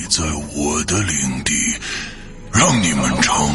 你在我的领地，让你们尝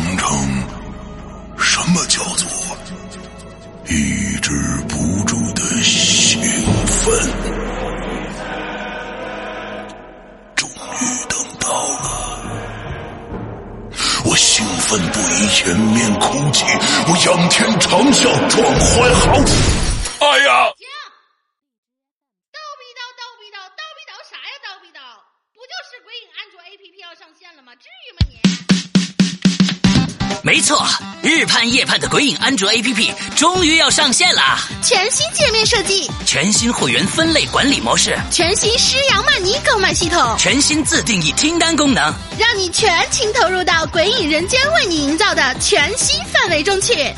夜盼的鬼影安卓 APP 终于要上线啦！全新界面设计，全新会员分类管理模式，全新施阳曼尼购买系统，全新自定义清单功能，让你全情投入到鬼影人间为你营造的全新氛围中去。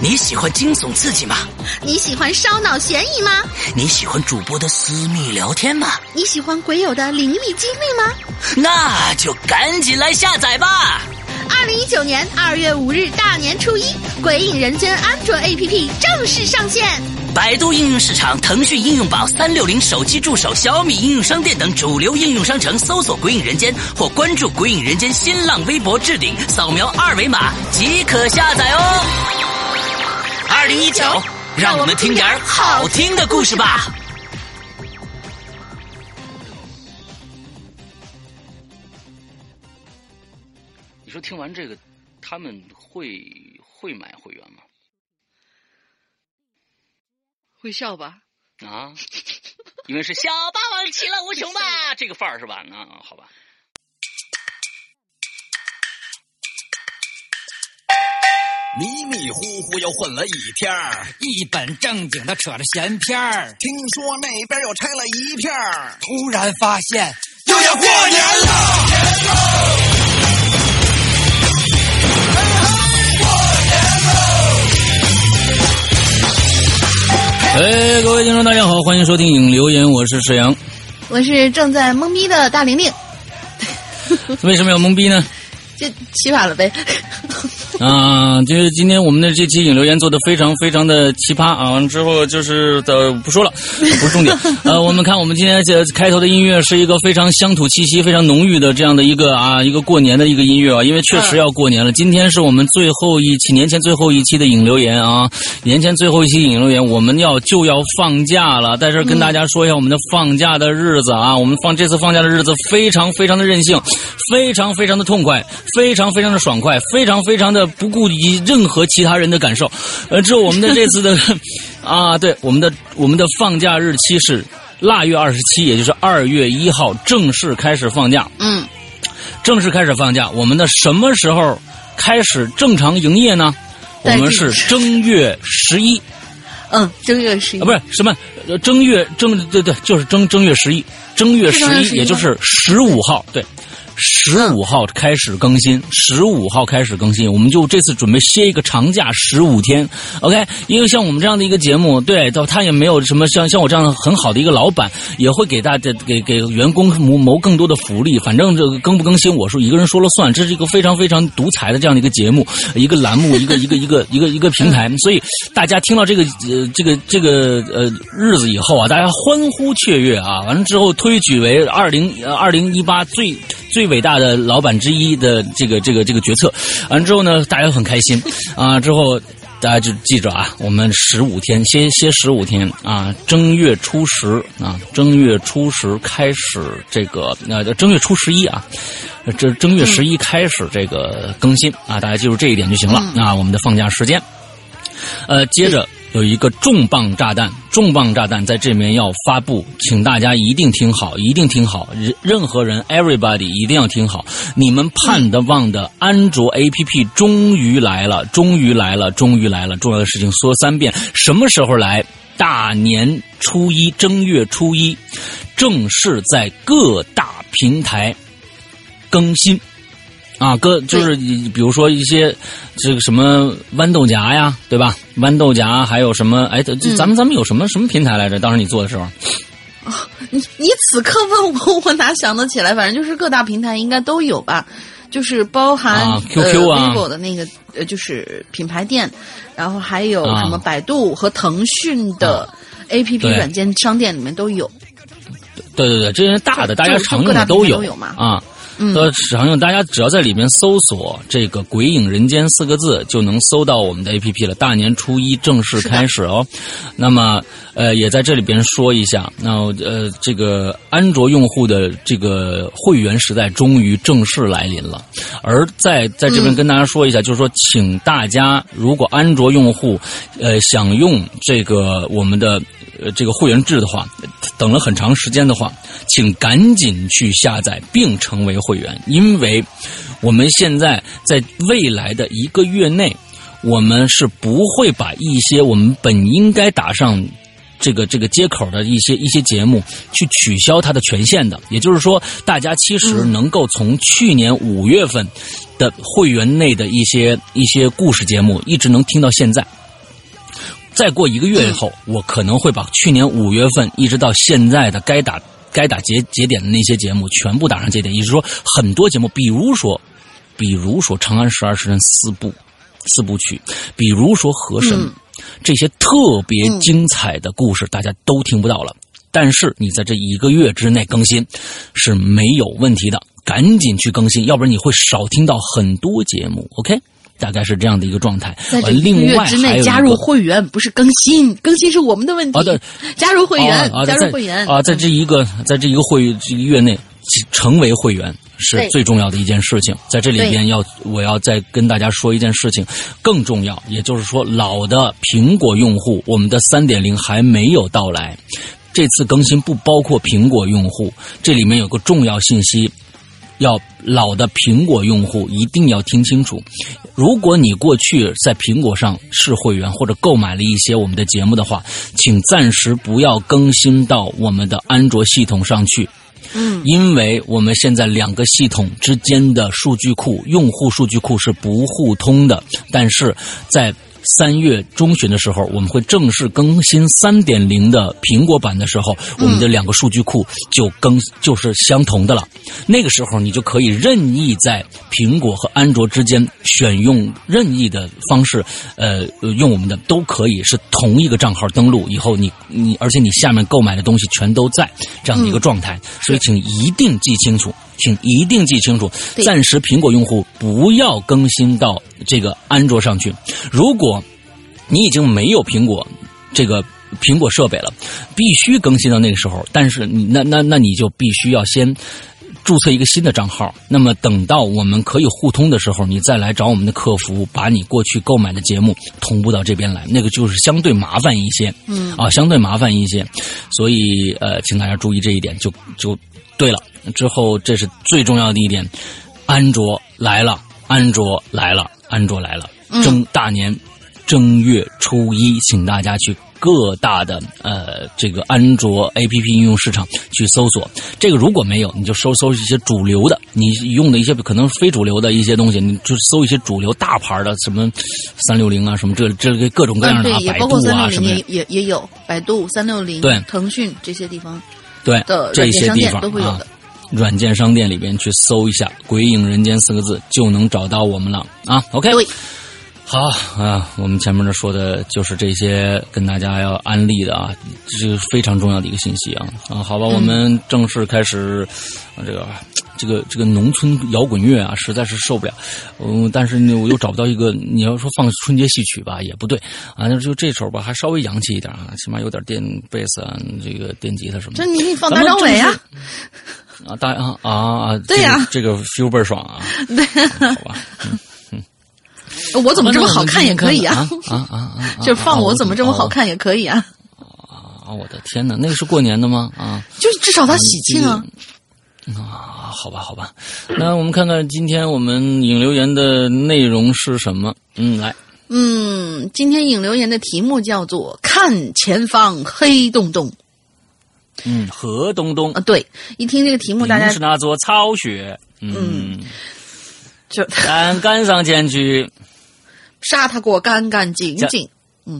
你喜欢惊悚刺激吗？你喜欢烧脑悬疑吗？你喜欢主播的私密聊天吗？你喜欢鬼友的灵异经历吗？那就赶紧来下载吧！二零一九年二月五日大年初一，鬼影人间安卓 APP 正式上线。百度应用市场、腾讯应用宝、三六零手机助手、小米应用商店等主流应用商城搜索“鬼影人间”或关注“鬼影人间”新浪微博置顶，扫描二维码即可下载哦。二零一九，让我们听点好听的故事吧。说听完这个，他们会会买会员吗？会笑吧？啊，因为是小霸王其乐无穷吧，这个范儿是吧？那，好吧。迷迷糊糊又混了一天儿，一本正经的扯着闲篇儿。听说那边又拆了一片儿，突然发现又要过年了。哎，各位听众，大家好，欢迎收听影留言，我是沈阳。我是正在懵逼的大玲玲，为什么要懵逼呢？就起码了呗。啊，就是今天我们的这期引留言做的非常非常的奇葩啊！完了之后就是的不说了，不是重点。呃，我们看我们今天这开头的音乐是一个非常乡土气息非常浓郁的这样的一个啊一个过年的一个音乐啊，因为确实要过年了。今天是我们最后一期年前最后一期的引留言啊，年前最后一期引留言，我们要就要放假了，在这跟大家说一下我们的放假的日子啊，我们放这次放假的日子非常非常的任性，非常非常的痛快，非常非常的爽快，非常非常的。不顾及任何其他人的感受，呃，之后我们的这次的 啊，对，我们的我们的放假日期是腊月二十七，也就是二月一号正式开始放假。嗯，正式开始放假，我们的什么时候开始正常营业呢？我们是正月十一。嗯，正月十一啊，不是什么正月正对对，就是正正月十一，正月十一，也就是十五号，对。十五号开始更新，十五号开始更新，我们就这次准备歇一个长假十五天，OK？因为像我们这样的一个节目，对，他也没有什么像像我这样很好的一个老板，也会给大家给给员工谋谋更多的福利。反正这个更不更新，我说一个人说了算，这是一个非常非常独裁的这样的一个节目，一个栏目，一个一个一个一个一个平台。所以大家听到这个呃这个这个呃日子以后啊，大家欢呼雀跃啊，完了之后推举为二零二零一八最。最伟大的老板之一的这个这个这个决策，完之后呢，大家很开心 啊。之后大家就记着啊，我们十五天歇歇十五天啊，正月初十啊，正月初十开始这个呃，正月初十一啊，这正月十一开始这个更新啊，大家记住这一点就行了啊。我们的放假时间，呃，接着。有一个重磅炸弹，重磅炸弹在这边要发布，请大家一定听好，一定听好，任任何人，everybody 一定要听好。你们盼的望的安卓 APP 终于来了，终于来了，终于来了！重要的事情说三遍，什么时候来？大年初一，正月初一，正式在各大平台更新。啊，哥，就是比如说一些这个什么豌豆荚呀，对吧？豌豆荚还有什么？哎，这咱们咱们有什么什么平台来着？当时你做的时候，哦，你你此刻问我，我哪想得起来？反正就是各大平台应该都有吧。就是包含、啊 QQ 啊呃、vivo 的那个呃，就是品牌店，然后还有啊什么百度和腾讯的 A P P 软件商店里面都有。对对对，这些大的大家常用的有都有嘛啊。嗯，呃，常用大家只要在里面搜索这个“鬼影人间”四个字，就能搜到我们的 APP 了。大年初一正式开始哦。那么，呃，也在这里边说一下，那呃，这个安卓用户的这个会员时代终于正式来临了。而在在这边跟大家说一下，就是说，请大家如果安卓用户呃想用这个我们的呃这个会员制的话，等了很长时间的话，请赶紧去下载并成为会员，因为我们现在在未来的一个月内，我们是不会把一些我们本应该打上。这个这个接口的一些一些节目去取消它的权限的，也就是说，大家其实能够从去年五月份的会员内的一些一些故事节目，一直能听到现在。再过一个月以后，我可能会把去年五月份一直到现在的该打该打节节点的那些节目全部打上节点，也就是说，很多节目，比如说，比如说《长安十二时辰》四部四部曲，比如说《河神》嗯这些特别精彩的故事，大家都听不到了。但是你在这一个月之内更新是没有问题的，赶紧去更新，要不然你会少听到很多节目。OK，大概是这样的一个状态。呃在这一个另外加入会员，不是更新，更新是我们的问题。啊对加入会员，啊啊加入会员啊，在这一个在这一个会这个月内成为会员是最重要的一件事情。在这里边要我要再跟大家说一件事情，更重要，也就是说，老的苹果用户，我们的三点零还没有到来。这次更新不包括苹果用户，这里面有个重要信息，要老的苹果用户一定要听清楚。如果你过去在苹果上是会员或者购买了一些我们的节目的话，请暂时不要更新到我们的安卓系统上去。嗯，因为我们现在两个系统之间的数据库、用户数据库是不互通的，但是在三月中旬的时候，我们会正式更新三点零的苹果版的时候，我们的两个数据库就更就是相同的了。那个时候，你就可以任意在苹果和安卓之间选用任意的方式，呃，呃用我们的都可以是同一个账号登录。以后你你，而且你下面购买的东西全都在这样的一个状态，所以请一定记清楚。请一定记清楚，暂时苹果用户不要更新到这个安卓上去。如果你已经没有苹果这个苹果设备了，必须更新到那个时候。但是你那那那你就必须要先注册一个新的账号。那么等到我们可以互通的时候，你再来找我们的客服，把你过去购买的节目同步到这边来，那个就是相对麻烦一些。嗯啊，相对麻烦一些。所以呃，请大家注意这一点，就就对了。之后这是最重要的一点，安卓来了，安卓来了，安卓来了，正大年正月初一，请大家去各大的呃这个安卓 APP 应用市场去搜索。这个如果没有，你就搜搜一些主流的，你用的一些可能非主流的一些东西，你就搜一些主流大牌的，什么三六零啊，什么这这个各种各样嗯，的、对啊，，百度啊什么也，也也有百度、三六零、对腾讯这些地方对的这些地方啊都会有的。软件商店里边去搜一下“鬼影人间”四个字，就能找到我们了啊。OK，对，好啊，我们前面呢说的就是这些跟大家要安利的啊，这是非常重要的一个信息啊啊。好吧，我们正式开始、啊、这个。这个这个农村摇滚乐啊，实在是受不了。嗯，但是呢，我又找不到一个。你要说放春节戏曲吧，也不对啊。那就这首吧，还稍微洋气一点啊，起码有点电贝斯啊，这个电吉他什么的。这你你放大张伟啊，啊，大啊啊啊！对呀这个、这个 feel 倍儿爽啊！对，好吧，我怎么这么好看也可以啊？啊啊啊！啊 就放我怎么这么好啊看也可以啊？啊！我的天哪，那个是过年的吗？啊就是至少它喜庆啊。啊！好吧，好吧，那我们看看今天我们引留言的内容是什么？嗯，来，嗯，今天引留言的题目叫做“看前方黑洞洞嗯，何东东”啊。，对，一听这个题目，大家是那座草穴，嗯，就敢敢上前去杀他过干干净净。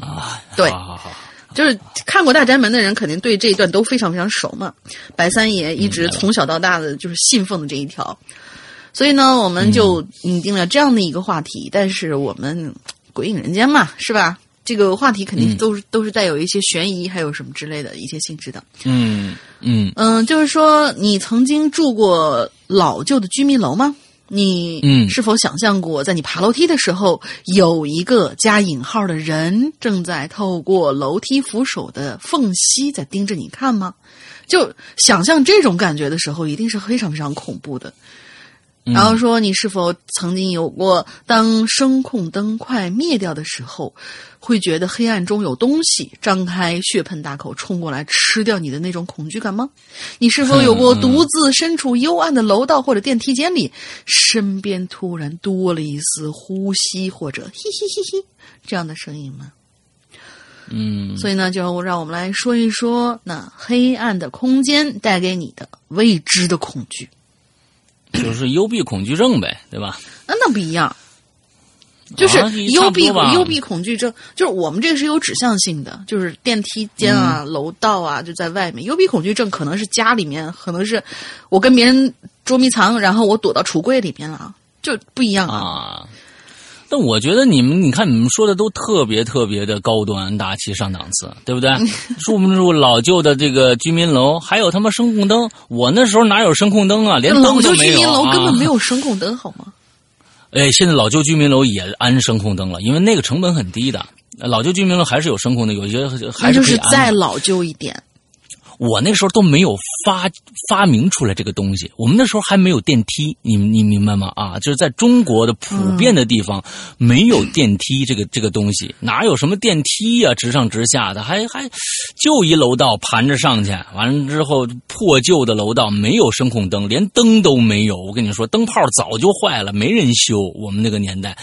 啊！对好好好，就是看过《大宅门》的人，肯定对这一段都非常非常熟嘛。白三爷一直从小到大的就是信奉的这一条，所以呢，我们就拟定了这样的一个话题。但是我们鬼影人间嘛，是吧？这个话题肯定都是、都是带有一些悬疑，还有什么之类的一些性质的。嗯嗯嗯，就是说，你曾经住过老旧的居民楼吗？你嗯是否想象过，在你爬楼梯的时候，有一个加引号的人正在透过楼梯扶手的缝隙在盯着你看吗？就想象这种感觉的时候，一定是非常非常恐怖的。然后说，你是否曾经有过，当声控灯快灭掉的时候，会觉得黑暗中有东西张开血盆大口冲过来吃掉你的那种恐惧感吗？你是否有过独自身处幽暗的楼道或者电梯间里，身边突然多了一丝呼吸或者嘿嘿嘿嘿这样的声音吗？嗯，所以呢，就让我们来说一说那黑暗的空间带给你的未知的恐惧。就是幽闭恐惧症呗，对吧？那那不一样，就是幽闭、幽闭恐惧症，就是我们这个是有指向性的，就是电梯间啊、嗯楼道啊，就在外面。幽闭恐惧症可能是家里面，可能是我跟别人捉迷藏，然后我躲到橱柜里面了，就不一样啊。啊。但我觉得你们，你看你们说的都特别特别的高端大气上档次，对不对？住不住老旧的这个居民楼，还有他妈声控灯。我那时候哪有声控灯啊？连灯都没有、啊。居民楼根本没有声控灯，好吗？哎，现在老旧居民楼也安声控灯了，因为那个成本很低的。老旧居民楼还是有声控的，有一些还是就是再老旧一点。我那时候都没有发发明出来这个东西，我们那时候还没有电梯，你你明白吗？啊，就是在中国的普遍的地方、没有电梯这个这个东西，哪有什么电梯呀、直上直下的，还还就一楼道盘着上去，完了之后破旧的楼道没有声控灯，连灯都没有。我跟你说，灯泡早就坏了，没人修。我们那个年代，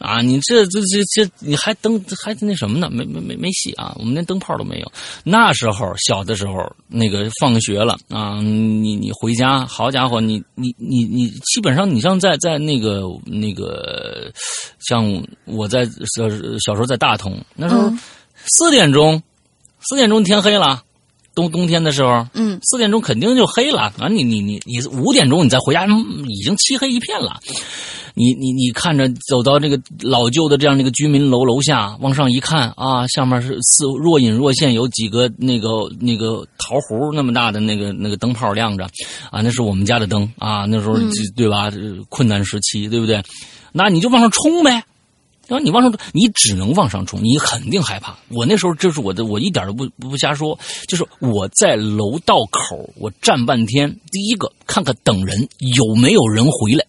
啊，你这这这这你还灯还那什么呢？没没没没戏啊！我们连灯泡都没有。那时候小的时候。那个放学了啊，你你回家，好家伙，你你你你，基本上你像在在那个那个，像我在小小时候在大同那时候嗯四点钟，四点钟天黑了，冬冬天的时候，嗯，四点钟肯定就黑了啊！你你你你五点钟你再回家，嗯已经漆黑一片了。你你你看着走到这个老旧的这样的一个居民楼楼下，往上一看啊，下面是似若隐若现有几个那个那个桃核那么大的那个那个灯泡亮着，啊，那是我们家的灯啊，那时候、对吧？困难时期，对不对？那你就往上冲呗。然后你往上冲，你只能往上冲，你肯定害怕。我那时候这是我的，我一点都不不瞎说，就是我在楼道口，我站半天。第一个看看等人有没有人回来，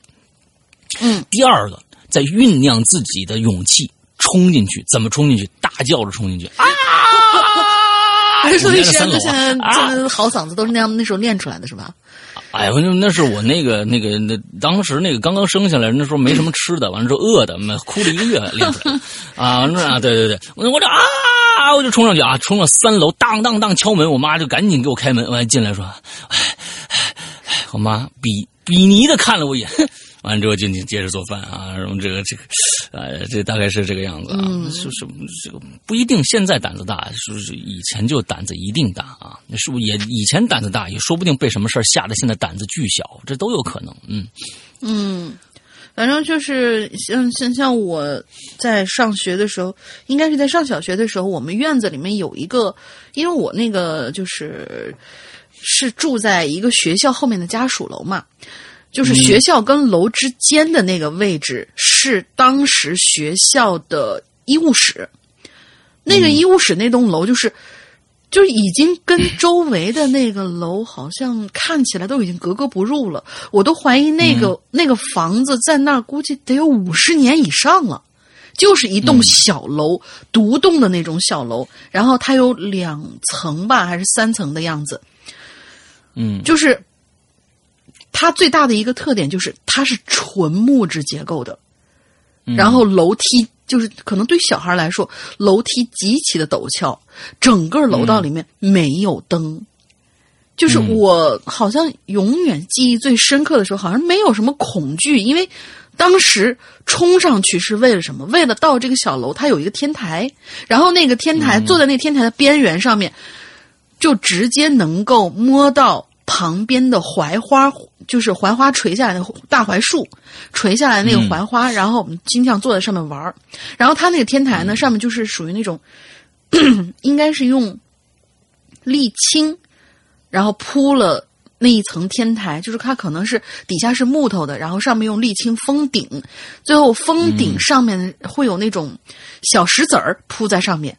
嗯，第二个在酝酿自己的勇气，冲进去。怎么冲进去？大叫着冲进去啊！所以现在现在好嗓子都是那样那时候练出来的是吧？哎呀，那那是我那个那个那当时那个刚刚生下来，那时候没什么吃的，完了之后饿的，妈哭了一个月练出来 啊，完了啊，对对对，我我这啊，我就冲上去啊，冲了三楼，当当当敲门，我妈就赶紧给我开门，完了进来说，哎我妈比比尼的看了我一眼。完了之后就你接着做饭啊，什么这个这个，呃，这大概是这个样子啊，是是这个不一定现在胆子大，是不是以前就胆子一定大啊？是不是也以前胆子大，也说不定被什么事儿吓得现在胆子巨小，这都有可能。嗯嗯，反正就是像像像我在上学的时候，应该是在上小学的时候，我们院子里面有一个，因为我那个就是是住在一个学校后面的家属楼嘛。就是学校跟楼之间的那个位置是当时学校的医务室，那个医务室那栋楼就是。就是已经跟周围的那个楼好像看起来都已经格格不入了，我都怀疑那个、那个房子在那儿估计得有五十年以上了，就是一栋小楼，独栋的那种小楼，然后它有两层吧，还是三层的样子，嗯，就是它最大的一个特点就是它是纯木质结构的，然后楼梯就是可能对小孩来说，楼梯极其的陡峭，整个楼道里面没有灯。就是我好像永远记忆最深刻的时候，好像没有什么恐惧，因为当时冲上去是为了什么？为了到这个小楼，它有一个天台，然后那个天台、坐在那天台的边缘上面，就直接能够摸到旁边的槐花，就是槐花垂下来的大槐树，垂下来那个槐花，然后我们经常坐在上面玩儿然后它那个天台呢，上面就是属于那种，应该是用沥青，然后铺了。那一层天台，就是它可能是底下是木头的，然后上面用沥青封顶，最后封顶上面会有那种小石子儿铺在上面，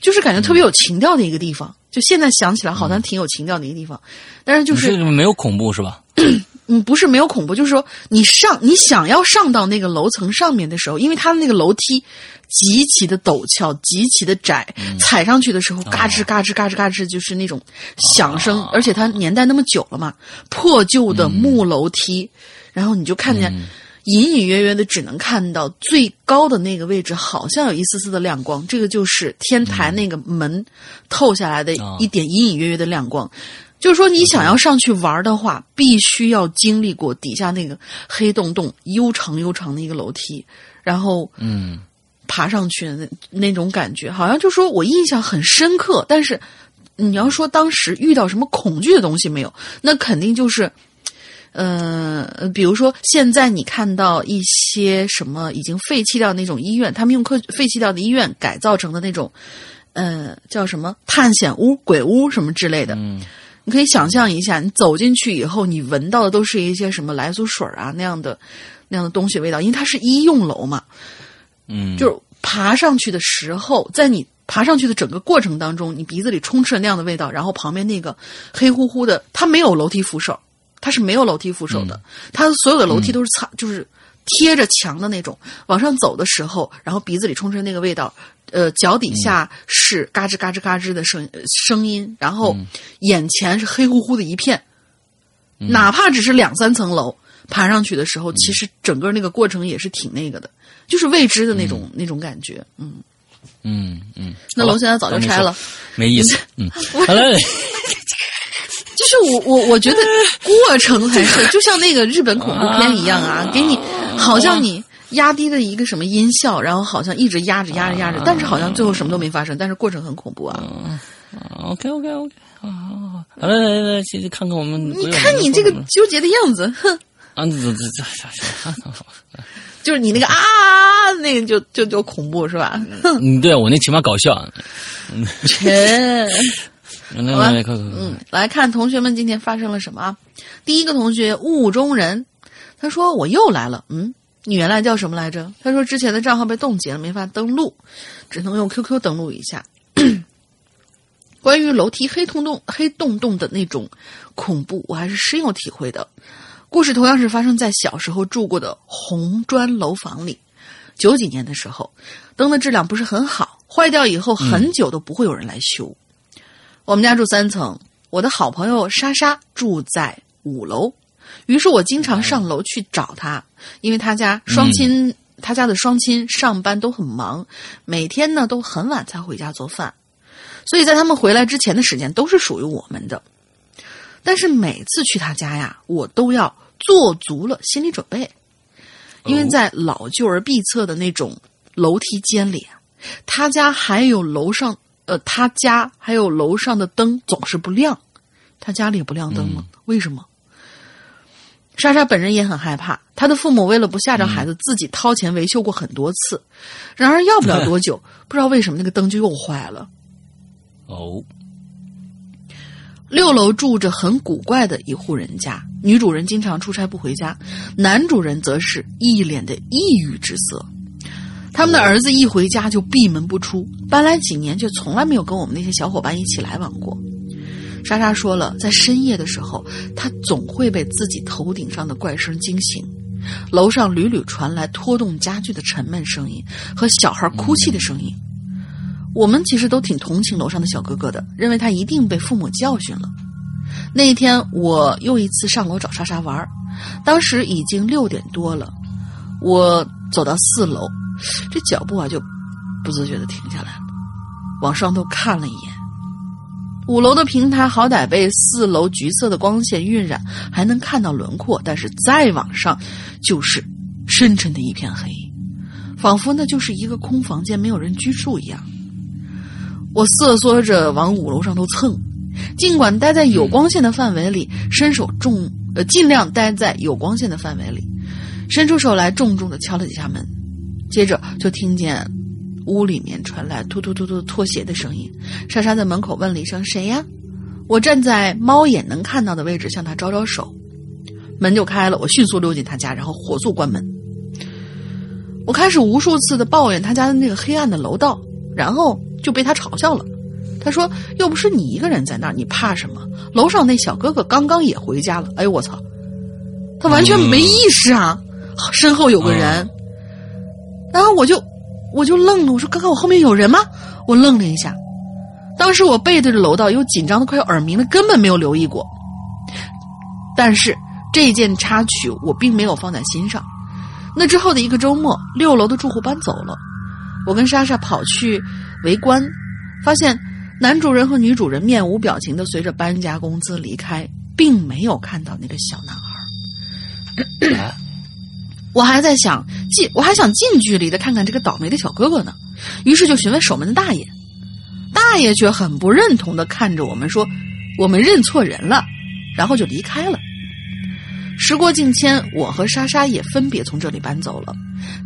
就是感觉特别有情调的一个地方。就现在想起来，好像挺有情调的一个地方，但是就是没有恐怖是吧？嗯，不是没有恐怖，就是说你上你想要上到那个楼层上面的时候，因为它的那个楼梯极其的陡峭，极其的窄，踩上去的时候嘎吱嘎吱嘎吱嘎吱，就是那种响声，而且它年代那么久了嘛，破旧的木楼梯，然后你就看见隐隐约约的，只能看到最高的那个位置，好像有一丝丝的亮光，这个就是天台那个门透下来的一点隐隐约约的亮光。就是说，你想要上去玩的话，必须要经历过底下那个黑洞洞、悠长悠长的一个楼梯，然后嗯，爬上去的那那种感觉，好像就说我印象很深刻。但是你要说当时遇到什么恐惧的东西没有，那肯定就是，呃，比如说现在你看到一些什么已经废弃掉那种医院，他们用科废弃掉的医院改造成的那种，呃，叫什么探险屋、鬼屋什么之类的。嗯你可以想象一下，你走进去以后，你闻到的都是一些什么来苏水啊那样的那样的东西味道，因为它是医用楼嘛。嗯，就是爬上去的时候，在你爬上去的整个过程当中，你鼻子里充斥着那样的味道，然后旁边那个黑乎乎的，它没有楼梯扶手，它是没有楼梯扶手的，它所有的楼梯都是擦，就是贴着墙的那种。往上走的时候，然后鼻子里充斥那个味道。呃，脚底下是嘎吱嘎吱嘎吱的声声音，然后眼前是黑乎乎的一片，哪怕只是两三层楼，爬上去的时候，其实整个那个过程也是挺那个的，就是未知的那种那种感觉，嗯嗯嗯。那楼现在早就拆了，没意思。嗯，好了。就是我我我觉得 过程才是就像那个日本恐怖片一样啊，给你好像你。压低的一个什么音效，然后好像一直压着压着压着，但是好像最后什么都没发生，但是过程很恐怖啊。OK OK OK，好，好来来来，先看看我们。你看你这个纠结的样子，哼。啊，这这这这，就是你那个啊，那个就就就恐怖是吧？嗯，对我那起码搞笑。嗯，切。嗯，来看同学们今天发生了什么啊？第一个同学雾中人，他说我又来了，嗯。你原来叫什么来着？他说之前的账号被冻结了，没法登录，只能用 QQ 登录一下。关于楼梯黑洞洞、黑洞洞的那种恐怖，我还是深有体会的。故事同样是发生在小时候住过的红砖楼房里。九几年的时候，灯的质量不是很好，坏掉以后很久都不会有人来修。我们家住三层，我的好朋友莎莎住在五楼。于是我经常上楼去找她，因为她家双亲，她家的双亲上班都很忙，每天呢都很晚才回家做饭，所以在他们回来之前的时间都是属于我们的。但是每次去她家呀，我都要做足了心理准备，因为在老旧而闭塞的那种楼梯间里，他家还有楼上，呃，他家还有楼上的灯总是不亮，他家里也不亮灯吗？为什么？莎莎本人也很害怕，她的父母为了不吓着孩子，自己掏钱维修过很多次。然而要不了多久，不知道为什么那个灯就又坏了。哦，六楼住着很古怪的一户人家，女主人经常出差不回家，男主人则是一脸的抑郁之色。他们的儿子一回家就闭门不出，搬来几年却从来没有跟我们那些小伙伴一起来往过。莎莎说了，在深夜的时候，她总会被自己头顶上的怪声惊醒。楼上屡屡传来拖动家具的沉闷声音和小孩哭泣的声音。我们其实都挺同情楼上的小哥哥的，认为他一定被父母教训了。那一天，我又一次上楼找莎莎玩，当时已经六点多了。我走到四楼，这脚步啊就不自觉的停下来了，往上头看了一眼。五楼的平台好歹被四楼橘色的光线晕染，还能看到轮廓，但是再往上，就是深沉的一片黑，仿佛那就是一个空房间，没有人居住一样。我瑟缩着往五楼上头蹭，尽管待在有光线的范围里，伸手重呃，尽量待在有光线的范围里，伸出手来重重的敲了几下门，接着就听见屋里面传来突突突突拖鞋的声音。莎莎在门口问了一声：“谁呀？”我站在猫眼能看到的位置，向他招招手，门就开了。我迅速溜进他家，然后火速关门。我开始无数次的抱怨他家的那个黑暗的楼道，然后就被他嘲笑了。他说：“又不是你一个人在那儿，你怕什么？楼上那小哥哥刚刚也回家了。”哎呦我操！他完全没意识啊，身后有个人。然后我就我就愣了，我说：“刚刚我后面有人吗？”我愣了一下。当时我背对着楼道，又紧张的快要耳鸣了，根本没有留意过。但是这件插曲我并没有放在心上。那之后的一个周末，六楼的住户搬走了，我跟莎莎跑去围观，发现男主人和女主人面无表情的随着搬家公司离开，并没有看到那个小男孩。我还在想近，我还想近距离的看看这个倒霉的小哥哥呢，于是就询问守门的大爷。大爷却很不认同的看着我们说：“我们认错人了。”然后就离开了。时过境迁，我和莎莎也分别从这里搬走了。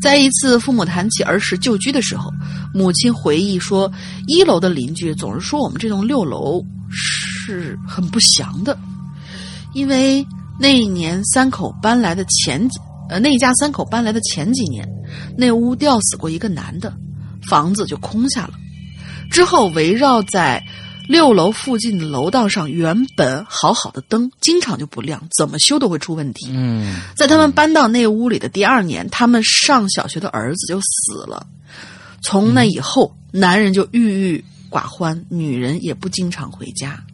在一次父母谈起儿时旧居的时候，母亲回忆说，一楼的邻居总是说我们这栋六楼是很不祥的，因为那一年三口搬来的前几呃那一家三口搬来的前几年，那屋吊死过一个男的，房子就空下了。之后，围绕在六楼附近的楼道上，原本好好的灯，经常就不亮，怎么修都会出问题。嗯，在他们搬到那屋里的第二年，他们上小学的儿子就死了。从那以后，男人就郁郁寡欢，女人也不经常回家。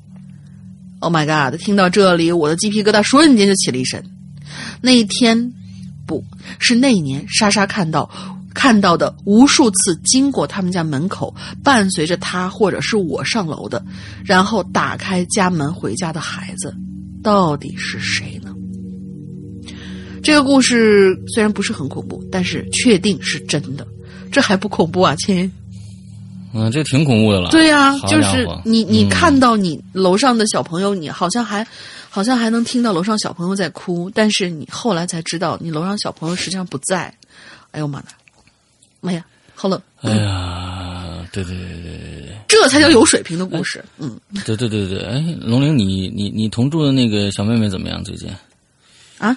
Oh my god！听到这里，我的鸡皮疙瘩瞬间就起了一身。那一天，不是那一年，莎莎看到。看到的无数次经过他们家门口，伴随着他或者是我上楼的，然后打开家门回家的孩子，到底是谁呢？这个故事虽然不是很恐怖，但是确定是真的，这还不恐怖啊，亲？嗯，这挺恐怖的了。对呀、好就是你你嗯看到你楼上的小朋友，你好像还好像还能听到楼上小朋友在哭，但是你后来才知道，你楼上小朋友实际上不在。哎呦妈的！妈呀，好冷！哎呀，对对对对对对。这才叫有水平的故事。嗯，对对对对，哎，龙玲，你你你同住的那个小妹妹怎么样？最近？啊，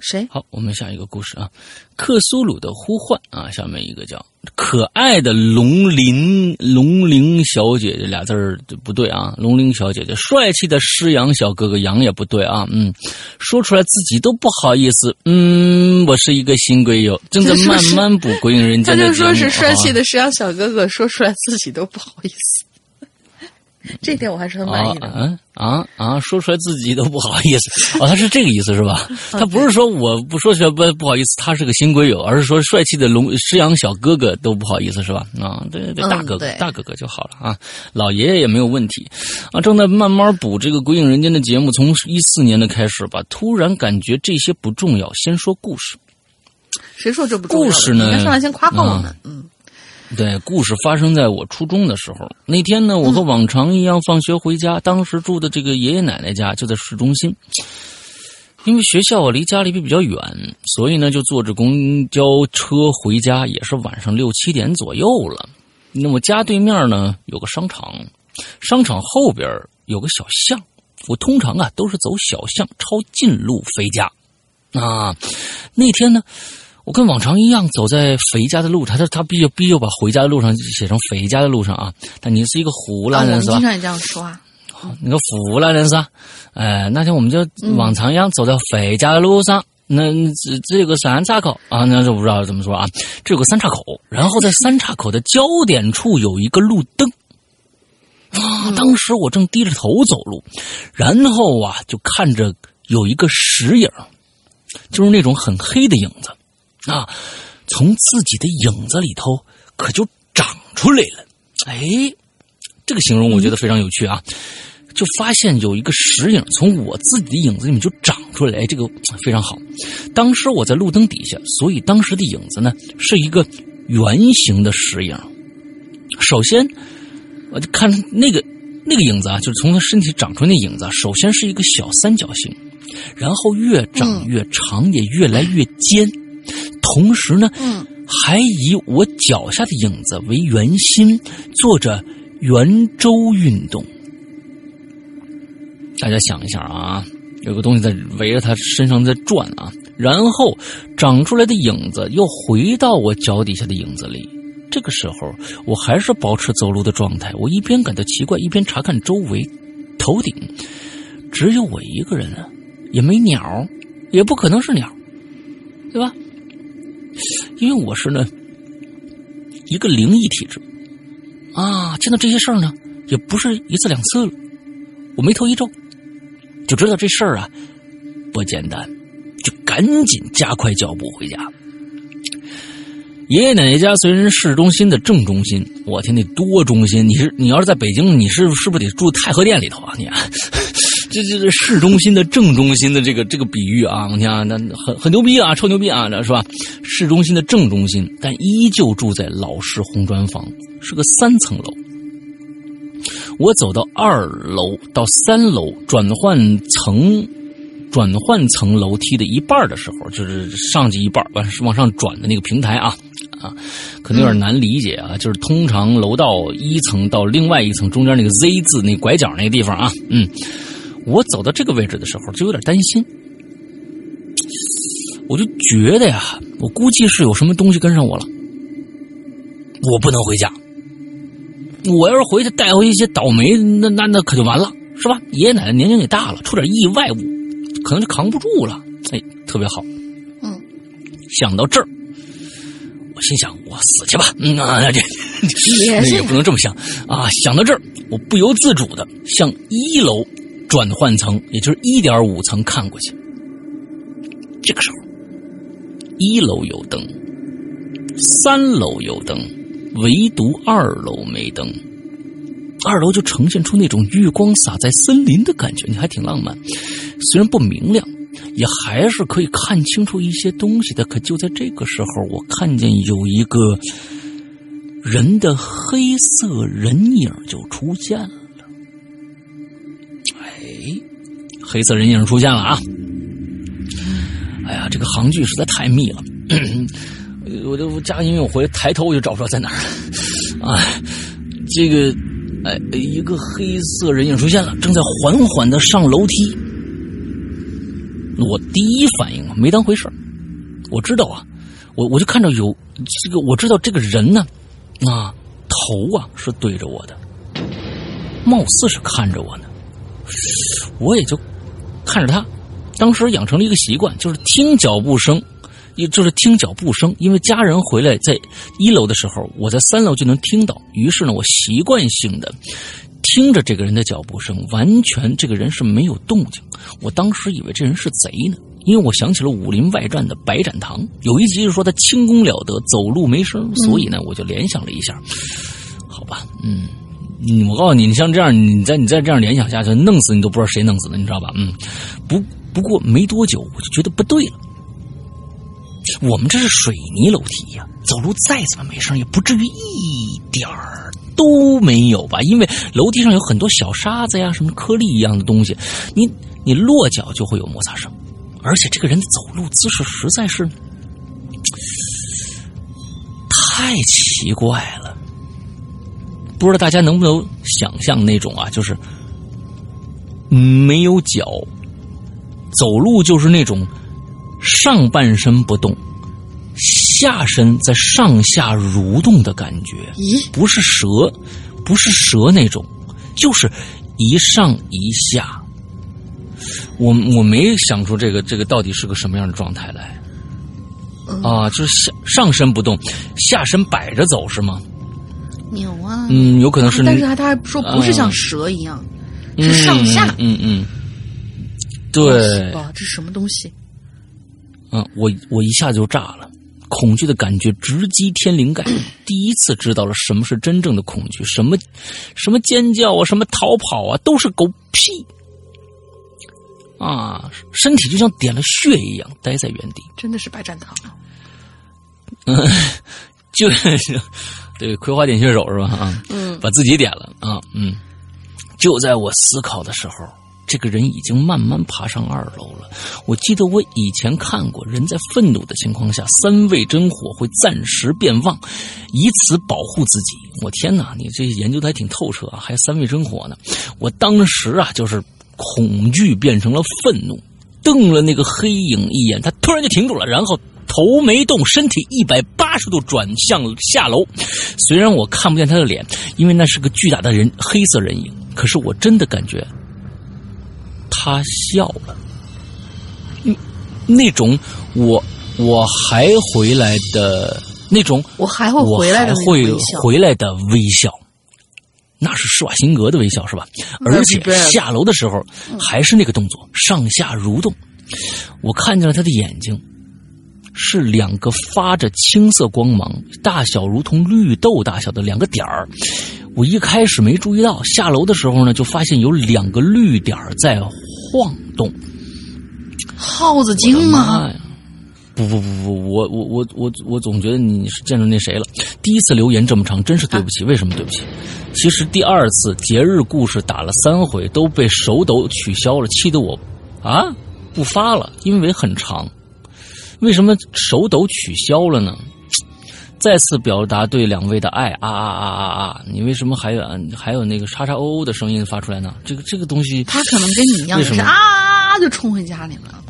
谁？好，我们下一个故事啊，克苏鲁的呼唤啊，下面一个叫可爱的龙鳞龙鳞小姐姐俩字儿不对啊，龙鳞小姐姐，帅气的狮羊小哥哥羊也不对啊，嗯，说出来自己都不好意思，嗯，我是一个新龟友，正在慢慢补《鬼影人他间》的他，就说是帅气啊的石羊小哥哥，说出来自己都不好意思。这点我还是很满意的。啊啊啊！说出来自己都不好意思哦，他是这个意思是吧？他不是说我不说出来不不好意思，他是个新龟友，而是说帅气的龙狮羊小哥哥都不好意思是吧？啊，对对大哥哥、对大哥哥就好了啊，老爷爷也没有问题啊。正在慢慢补这个《鬼影人间》的节目，从一四年的开始吧，突然感觉这些不重要，先说故事。谁说这不重要故事呢应该上来先夸夸我们。嗯，对，故事发生在我初中的时候。那天呢，我和往常一样放学回家，当时住的这个爷爷奶奶家就在市中心。因为学校离家里比较远，所以呢就坐着公交车回家，也是晚上六七点左右了。那么家对面呢有个商场，商场后边有个小巷。我通常啊都是走小巷抄近路回家。啊，那天呢，我跟往常一样走在回家的路上，他他必须必须把回家的路上写成回家的路上啊。但你是一个湖南人是吧们经？常也这样说啊。你个湖南人是吧？哎，那天我们就往常一样走在回家的路上。那这这有个三岔口啊，那就不知道怎么说啊。这有个三岔口，然后在三岔口的交点处有一个路灯。啊，当时我正低着头走路，然后啊，就看着有一个石影，就是那种很黑的影子，啊，从自己的影子里头可就长出来了。哎，这个形容我觉得非常有趣啊！就发现有一个石影从我自己的影子里面就长出来，哎，这个非常好。当时我在路灯底下，所以当时的影子呢是一个圆形的石影。首先，我就看那个那个影子啊，就是从他身体长出那影子啊，首先是一个小三角形，然后越长越长，也越来越尖，同时呢，嗯还以我脚下的影子为圆心，做着圆周运动。大家想一下啊，有个东西在围着他身上在转啊，然后长出来的影子又回到我脚底下的影子里。这个时候，我还是保持走路的状态，我一边感到奇怪，一边查看周围。头顶只有我一个人啊，也没鸟，也不可能是鸟，对吧？因为我是呢一个灵异体质啊，见到这些事儿呢，也不是一次两次了。我眉头一皱，就知道这事儿啊不简单，就赶紧加快脚步回家。爷爷奶奶家虽然市中心的正中心，我天，那多中心！你是你要是在北京，你是是不是得住太和殿里头啊？你啊，这这这市中心的正中心的这个这个比喻啊，我天啊，那很很牛逼啊，臭牛逼啊，那是吧？市中心的正中心，但依旧住在老式红砖房，是个三层楼。我走到二楼到三楼转换层，转换层楼梯的一半的时候，就是上去一半往往上转的那个平台啊啊，可能有点难理解啊。就是通常楼道一层到另外一层中间那个 Z 字那拐角那个地方啊，嗯，我走到这个位置的时候就有点担心，我就觉得呀，我估计是有什么东西跟上我了，我不能回家。我要是回去带回一些倒霉，那那那可就完了，是吧？爷爷奶奶年龄也大了，出点意外，可能就扛不住了。哎，特别好。嗯，想到这儿，我心想：我死去吧。嗯啊，这也是也不能这么想啊。想到这儿，我不由自主的向一楼转换层，也就是一点五层看过去。这个时候，一楼有灯，三楼有灯。唯独二楼没灯，二楼就呈现出那种月光洒在森林的感觉，你还挺浪漫。虽然不明亮，也还是可以看清楚一些东西的。可就在这个时候，我看见有一个人的黑色人影就出现了。黑色人影出现了啊！哎呀，这个行距实在太密了。我就加因为我回抬头我就找不着在哪儿了，哎，这个，哎，一个黑色人影出现了，正在缓缓的上楼梯。我第一反应啊，没当回事我知道啊，我我就看着有这个，我知道这个人呢，啊，头啊是对着我的，貌似是看着我呢，我也就看着他。当时养成了一个习惯，就是听脚步声。也就是听脚步声，因为家人回来在一楼的时候，我在三楼就能听到。于是呢，我习惯性的听着这个人的脚步声，完全这个人是没有动静。我当时以为这人是贼呢，因为我想起了《武林外传》的白展堂，有一集是说他轻功了得，走路没声，所以呢，我就联想了一下。好吧，嗯，嗯我告诉你，你像这样，你再你再这样联想下去，弄死你都不知道谁弄死的，你知道吧？嗯，不不过没多久，我就觉得不对了。我们这是水泥楼梯呀，走路再怎么没声，也不至于一点儿都没有吧？因为楼梯上有很多小沙子呀，什么颗粒一样的东西，你你落脚就会有摩擦声。而且这个人的走路姿势实在是太奇怪了，不知道大家能不能想象那种啊，就是没有脚，走路就是那种。上半身不动，下身在上下蠕动的感觉，咦，不是蛇，不是蛇那种，就是一上一下。我我没想出这个这个到底是个什么样的状态来，啊，就是下上身不动，下身摆着走是吗？有啊，嗯，有可能是，但是他他还说不是像蛇一样，是上下，嗯嗯，对，哇，这是什么东西？嗯，我我一下就炸了，恐惧的感觉直击天灵盖。第一次知道了什么是真正的恐惧，什么什么尖叫啊，什么逃跑啊，都是狗屁啊！身体就像点了穴一样，待在原地。真的是白展堂。嗯，就是对葵花点穴手是吧？啊，嗯，把自己点了啊，嗯。就在我思考的时候，这个人已经慢慢爬上二楼了。我记得我以前看过，人在愤怒的情况下，三味真火会暂时变旺，以此保护自己。我天哪，你这研究的还挺透彻啊，还三味真火呢！我当时啊，就是恐惧变成了愤怒，瞪了那个黑影一眼，他突然就停住了，然后。头没动，身体一百八十度转向下楼。虽然我看不见他的脸，因为那是个巨大的人黑色人影，可是我真的感觉他笑了。嗯，那种我我还回来的那种，我还会回来的我还会回来的微笑，那是施瓦辛格的微笑是吧？而且下楼的时候还是那个动作，上下蠕动。我看见了他的眼睛。是两个发着青色光芒、大小如同绿豆大小的两个点儿。我一开始没注意到，下楼的时候呢，就发现有两个绿点儿在晃动。耗子精吗？不不不不，我我我我我总觉得你是见着那谁了。第一次留言这么长，真是对不起。为什么对不起？其实第二次节日故事打了三回都被手抖取消了，气得我啊不发了，因为很长。为什么手抖取消了呢？再次表达对两位的爱啊啊啊啊啊！你为什么还有还有那个叉叉哦哦的声音发出来呢？这个这个东西，他可能跟你一样，是啊就冲回家里了，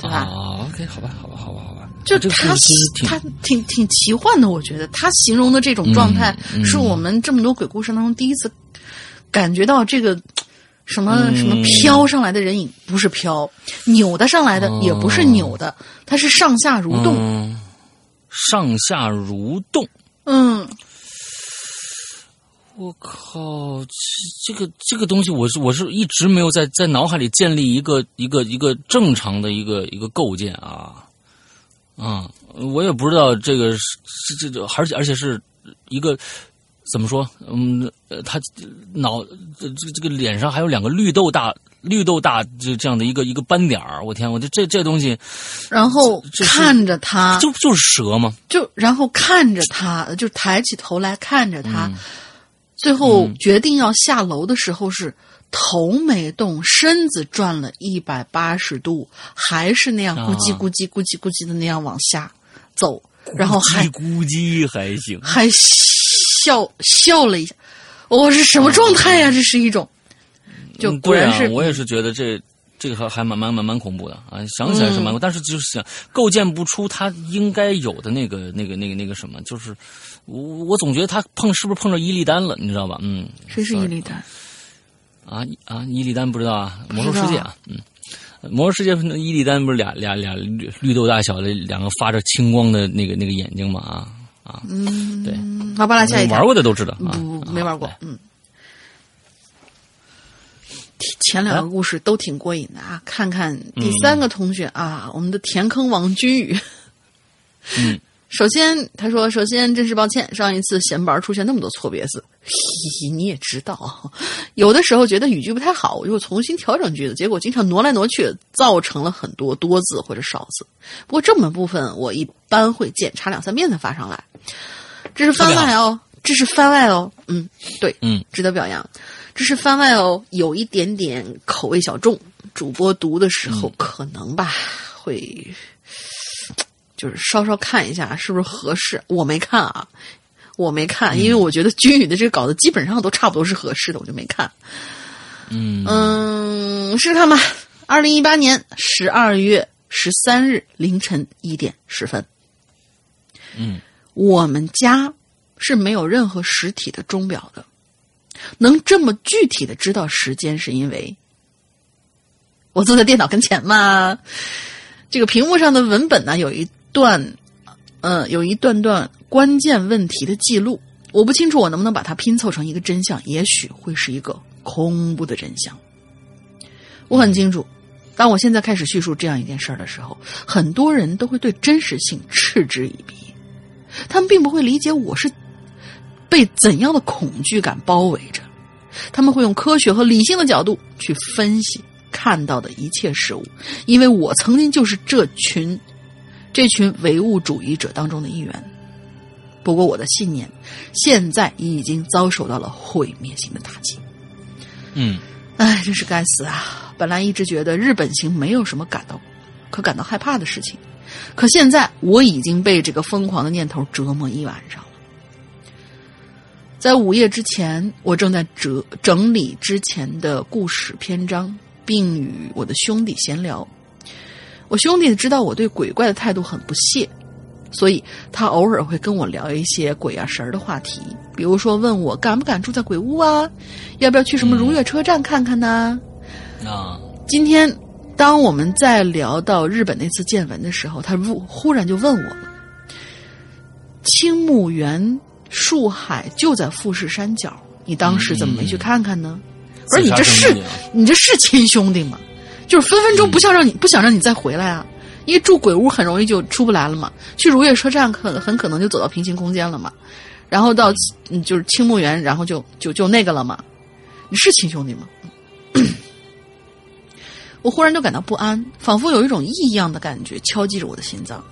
对吧？啊，OK，好吧，好吧，好吧，好吧。就他他挺挺奇幻的，我觉得他形容的这种状态，是我们这么多鬼故事当中第一次感觉到这个。什么什么飘上来的人影不是飘，扭的上来的也不是扭的，它是上下蠕动，上下蠕动。嗯，我靠，这这个这个东西，我是我是一直没有在在脑海里建立一个一个一个正常的一个一个构建啊。啊，我也不知道这个是这这，而且而且是一个。怎么说？嗯，呃，他脑这这这个脸上还有两个绿豆大绿豆大就这样的一个一个斑点儿。我天，我这这这东西，然后看着他，就就是蛇吗？就然后看着他，就抬起头来看着他，最后决定要下楼的时候是头没动，身子转了一百八十度，还是那样咕叽咕叽咕叽咕叽的那样往下走，然后还咕叽还行，还。笑笑了一下，我是什么状态呀？这是一种，就果然是我也是觉得这这个还还蛮蛮蛮蛮恐怖的啊！想起来是蛮，但是就是想构建不出他应该有的那个那个那个那个什么，就是我我总觉得他碰是不是碰着伊利丹了？你知道吧？嗯，谁是伊利丹？啊啊！伊利丹不知道啊？魔兽世界啊？嗯，魔兽世界伊利丹不是俩俩俩绿绿豆大小的两个发着青光的那个那个眼睛吗？啊？啊，嗯，对，好吧，来下一玩过的都知道，不，没玩过，嗯。前两个故事都挺过瘾的啊，看看第三个同学啊，我们的填坑王君宇，嗯。首先，他说：“首先，真是抱歉，上一次闲班出现那么多错别字。嘿嘿，你也知道，有的时候觉得语句不太好，我就重新调整句子，结果经常挪来挪去，造成了很多多字或者少字。不过这么部分，我一般会检查两三遍才发上来。这是番外哦，这是番外哦。嗯，对，嗯，值得表扬。这是番外哦，有一点点口味小众，主播读的时候可能吧会。”就是稍稍看一下是不是合适，我没看啊，我没看，因为我觉得君宇的这个稿子基本上都差不多是合适的，我就没看。嗯嗯，试试看吧。二零一八年十二月十三日凌晨一点十分。嗯，我们家是没有任何实体的钟表的，能这么具体的知道时间，是因为我坐在电脑跟前嘛。这个屏幕上的文本呢，有一。段，嗯，有一段段关键问题的记录，我不清楚我能不能把它拼凑成一个真相，也许会是一个恐怖的真相。我很清楚，当我现在开始叙述这样一件事儿的时候，很多人都会对真实性嗤之以鼻，他们并不会理解我是被怎样的恐惧感包围着，他们会用科学和理性的角度去分析看到的一切事物，因为我曾经就是这群。这群唯物主义者当中的一员，不过我的信念现在已经遭受到了毁灭性的打击。嗯哎，真是该死啊！本来一直觉得日本行没有什么感到可感到害怕的事情，可现在我已经被这个疯狂的念头折磨一晚上了。在午夜之前，我正在折整理之前的故事篇章，并与我的兄弟闲聊。我兄弟知道我对鬼怪的态度很不屑，所以他偶尔会跟我聊一些鬼啊神儿的话题，比如说问我敢不敢住在鬼屋啊，要不要去什么如月车站看看呢？啊，今天，当我们在聊到日本那次见闻的时候，他忽忽然就问我了：“青木原树海就在富士山脚，你当时怎么没去看看呢？”我说：“你这是你这是亲兄弟吗？就是分分钟不想让你、不想让你再回来啊！因为住鬼屋很容易就出不来了嘛，去如月车站可很可能就走到平行空间了嘛，然后到嗯就是青木园，然后就就就那个了嘛。你是亲兄弟吗？” 我忽然就感到不安，仿佛有一种异样的感觉敲击着我的心脏，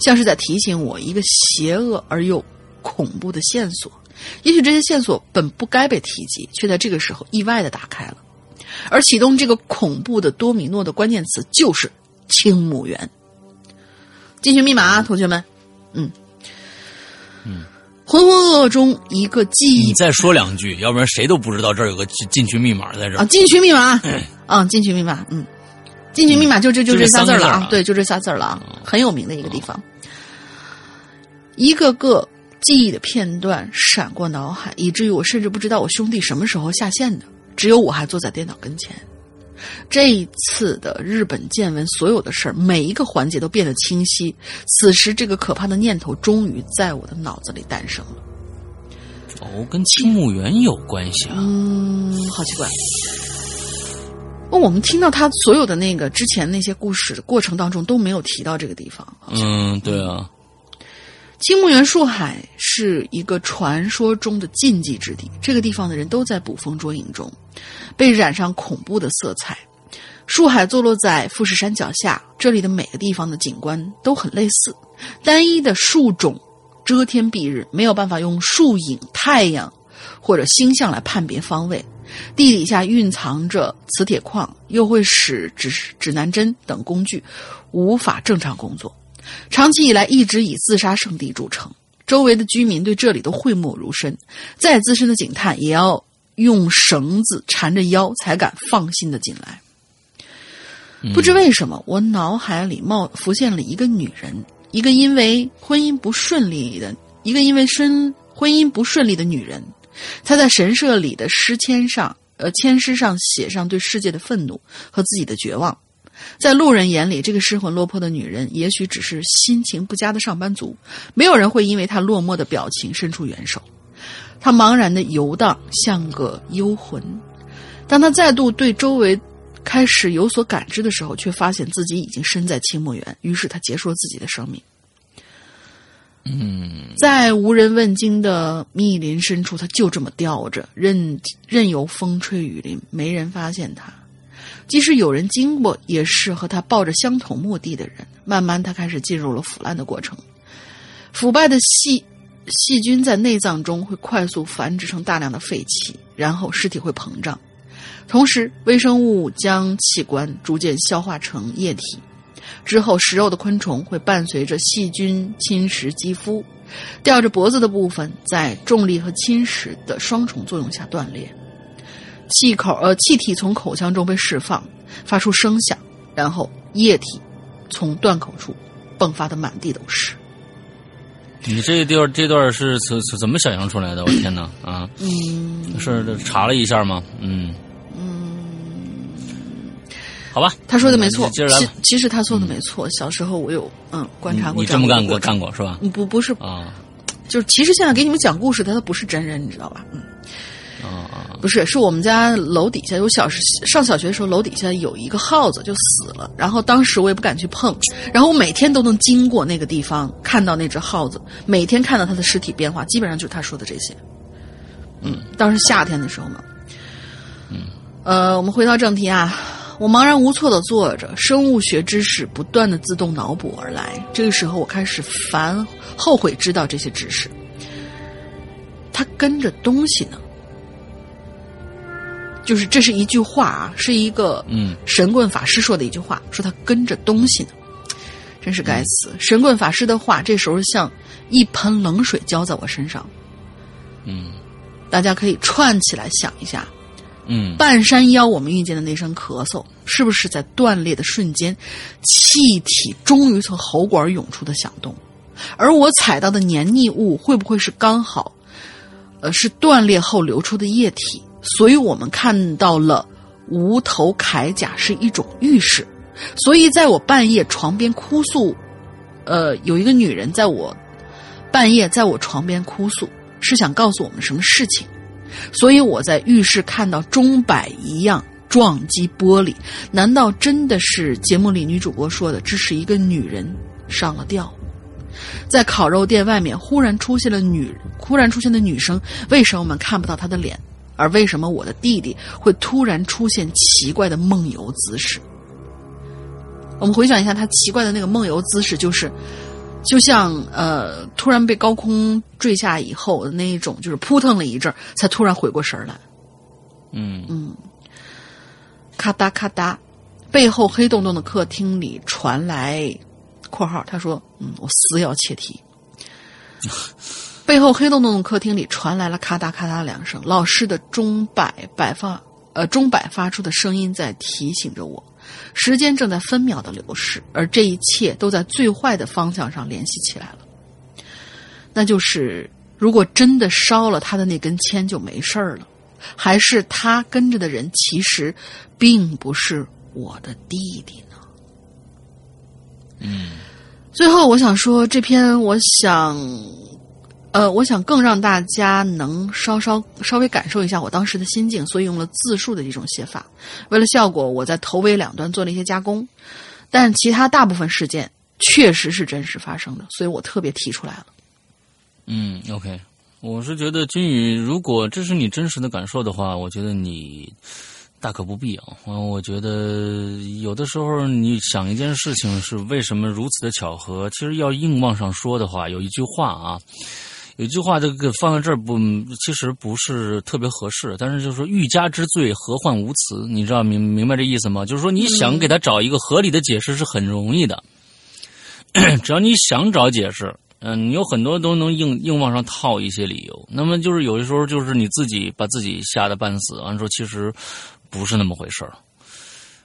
像是在提醒我一个邪恶而又恐怖的线索。也许这些线索本不该被提及，却在这个时候意外的打开了。而启动这个恐怖的多米诺的关键词就是青木园。进群密码啊，同学们，嗯嗯，浑浑噩噩中一个记忆你再说两句，要不然谁都不知道这儿有个进进群密码在这啊，儿。进群密码，啊，进群密码，嗯，进群密码就这就就这这仨字儿了啊，啊对，就这仨字儿了啊，很有名的一个地方。一个个记忆的片段闪过脑海，以至于我甚至不知道我兄弟什么时候下线的，只有我还坐在电脑跟前。这一次的日本见闻，所有的事儿，每一个环节都变得清晰。此时，这个可怕的念头终于在我的脑子里诞生了。哦，跟青木原有关系啊。嗯，好奇怪。哦，我们听到他所有的那个之前那些故事的过程当中都没有提到这个地方。嗯，对啊，青木原树海是一个传说中的禁忌之地，这个地方的人都在捕风捉影中，被染上恐怖的色彩。树海坐落在富士山脚下，这里的每个地方的景观都很类似，单一的树种遮天蔽日，没有办法用树影、太阳或者星象来判别方位。地底下蕴藏着磁铁矿，又会使指指南针等工具无法正常工作。长期以来一直以自杀圣地著称，周围的居民对这里都讳莫如深。再资深的警探也要用绳子缠着腰才敢放心的进来。不知为什么，我脑海里冒浮现了一个女人，一个因为婚姻不顺利的，一个因为身婚姻不顺利的女人。她在神社里的诗签上，呃，签诗上写上对世界的愤怒和自己的绝望。在路人眼里，这个失魂落魄的女人也许只是心情不佳的上班族，没有人会因为她落寞的表情伸出援手。她茫然的游荡，像个幽魂。当她再度对周围开始有所感知的时候，却发现自己已经身在青木园，于是她结束了自己的生命。嗯，在无人问津的密林深处，他就这么吊着，任任由风吹雨淋，没人发现他。即使有人经过，也是和他抱着相同目的的人。慢慢，他开始进入了腐烂的过程。腐败的细细菌在内脏中会快速繁殖成大量的废气，然后尸体会膨胀，同时微生物将器官逐渐消化成液体。之后，食肉的昆虫会伴随着细菌侵蚀肌肤，吊着脖子的部分在重力和侵蚀的双重作用下断裂。气口呃气体从口腔中被释放，发出声响，然后液体从断口处迸发的满地都是。你这地方这段是怎怎怎么想象出来的？我天哪啊！嗯是查了一下吗？嗯，嗯，好吧，他说的没错，其接着来。其实他说的没错。小时候我有嗯观察过你这么干过干过是吧？嗯不不是，啊就是其实现在给你们讲故事的他不是真人，你知道吧？嗯。啊啊！不是，是我们家楼底下我小时上小学的时候，楼底下有一个耗子就死了，然后当时我也不敢去碰，然后我每天都能经过那个地方看到那只耗子，每天看到它的尸体变化，基本上就是他说的这些。嗯，当时夏天的时候嘛。嗯，呃，我们回到正题啊，我茫然无措的坐着，生物学知识不断的自动脑补而来。这个时候，我开始烦，后悔知道这些知识。它跟着东西呢？就是这是一句话啊，是一个嗯神棍法师说的一句话，说他跟着东西呢，真是该死！神棍法师的话，这时候像一盆冷水浇在我身上，嗯大家可以串起来想一下，嗯半山腰我们遇见的那声咳嗽，是不是在断裂的瞬间，气体终于从喉管涌出的响动？而我踩到的黏腻物，会不会是刚好，呃，是断裂后流出的液体？所以我们看到了无头铠甲是一种预示。所以在我半夜床边哭诉，呃，有一个女人在我半夜在我床边哭诉，是想告诉我们什么事情？所以我在浴室看到钟摆一样撞击玻璃，难道真的是节目里女主播说的，这是一个女人上了吊？在烤肉店外面忽然出现了女，忽然出现的女生，为什么我们看不到她的脸？而为什么我的弟弟会突然出现奇怪的梦游姿势？我们回想一下，他奇怪的那个梦游姿势，就是就像呃，突然被高空坠下以后的那一种，就是扑腾了一阵儿，才突然回过神儿来。嗯嗯，咔嗒咔嗒，背后黑洞洞的客厅里传来（括号）他说：“嗯，我死要切题。”背后黑洞洞的客厅里传来了咔嗒咔嗒两声，老师的钟摆摆放呃钟摆发出的声音在提醒着我，时间正在分秒的流逝，而这一切都在最坏的方向上联系起来了。那就是，如果真的烧了他的那根签就没事儿了，还是他跟着的人其实并不是我的弟弟呢？嗯最后，我想说，这篇我想，呃，我想更让大家能稍稍稍微感受一下我当时的心境，所以用了自述的一种写法。为了效果，我在头尾两端做了一些加工，但其他大部分事件确实是真实发生的，所以我特别提出来了。嗯，OK，我是觉得君宇，如果这是你真实的感受的话，我觉得你大可不必啊。嗯，我觉得有的时候你想一件事情是为什么如此的巧合，其实要硬往上说的话，有一句话啊。有一句话，这个放在这儿不，其实不是特别合适。但是就是说，欲加之罪，何患无辞？你知道明明白这意思吗？就是说，你想给他找一个合理的解释是很容易的，只要你想找解释，嗯，你有很多都能硬硬往上套一些理由。那么就是有的时候就是你自己把自己吓得半死，完之后其实不是那么回事儿。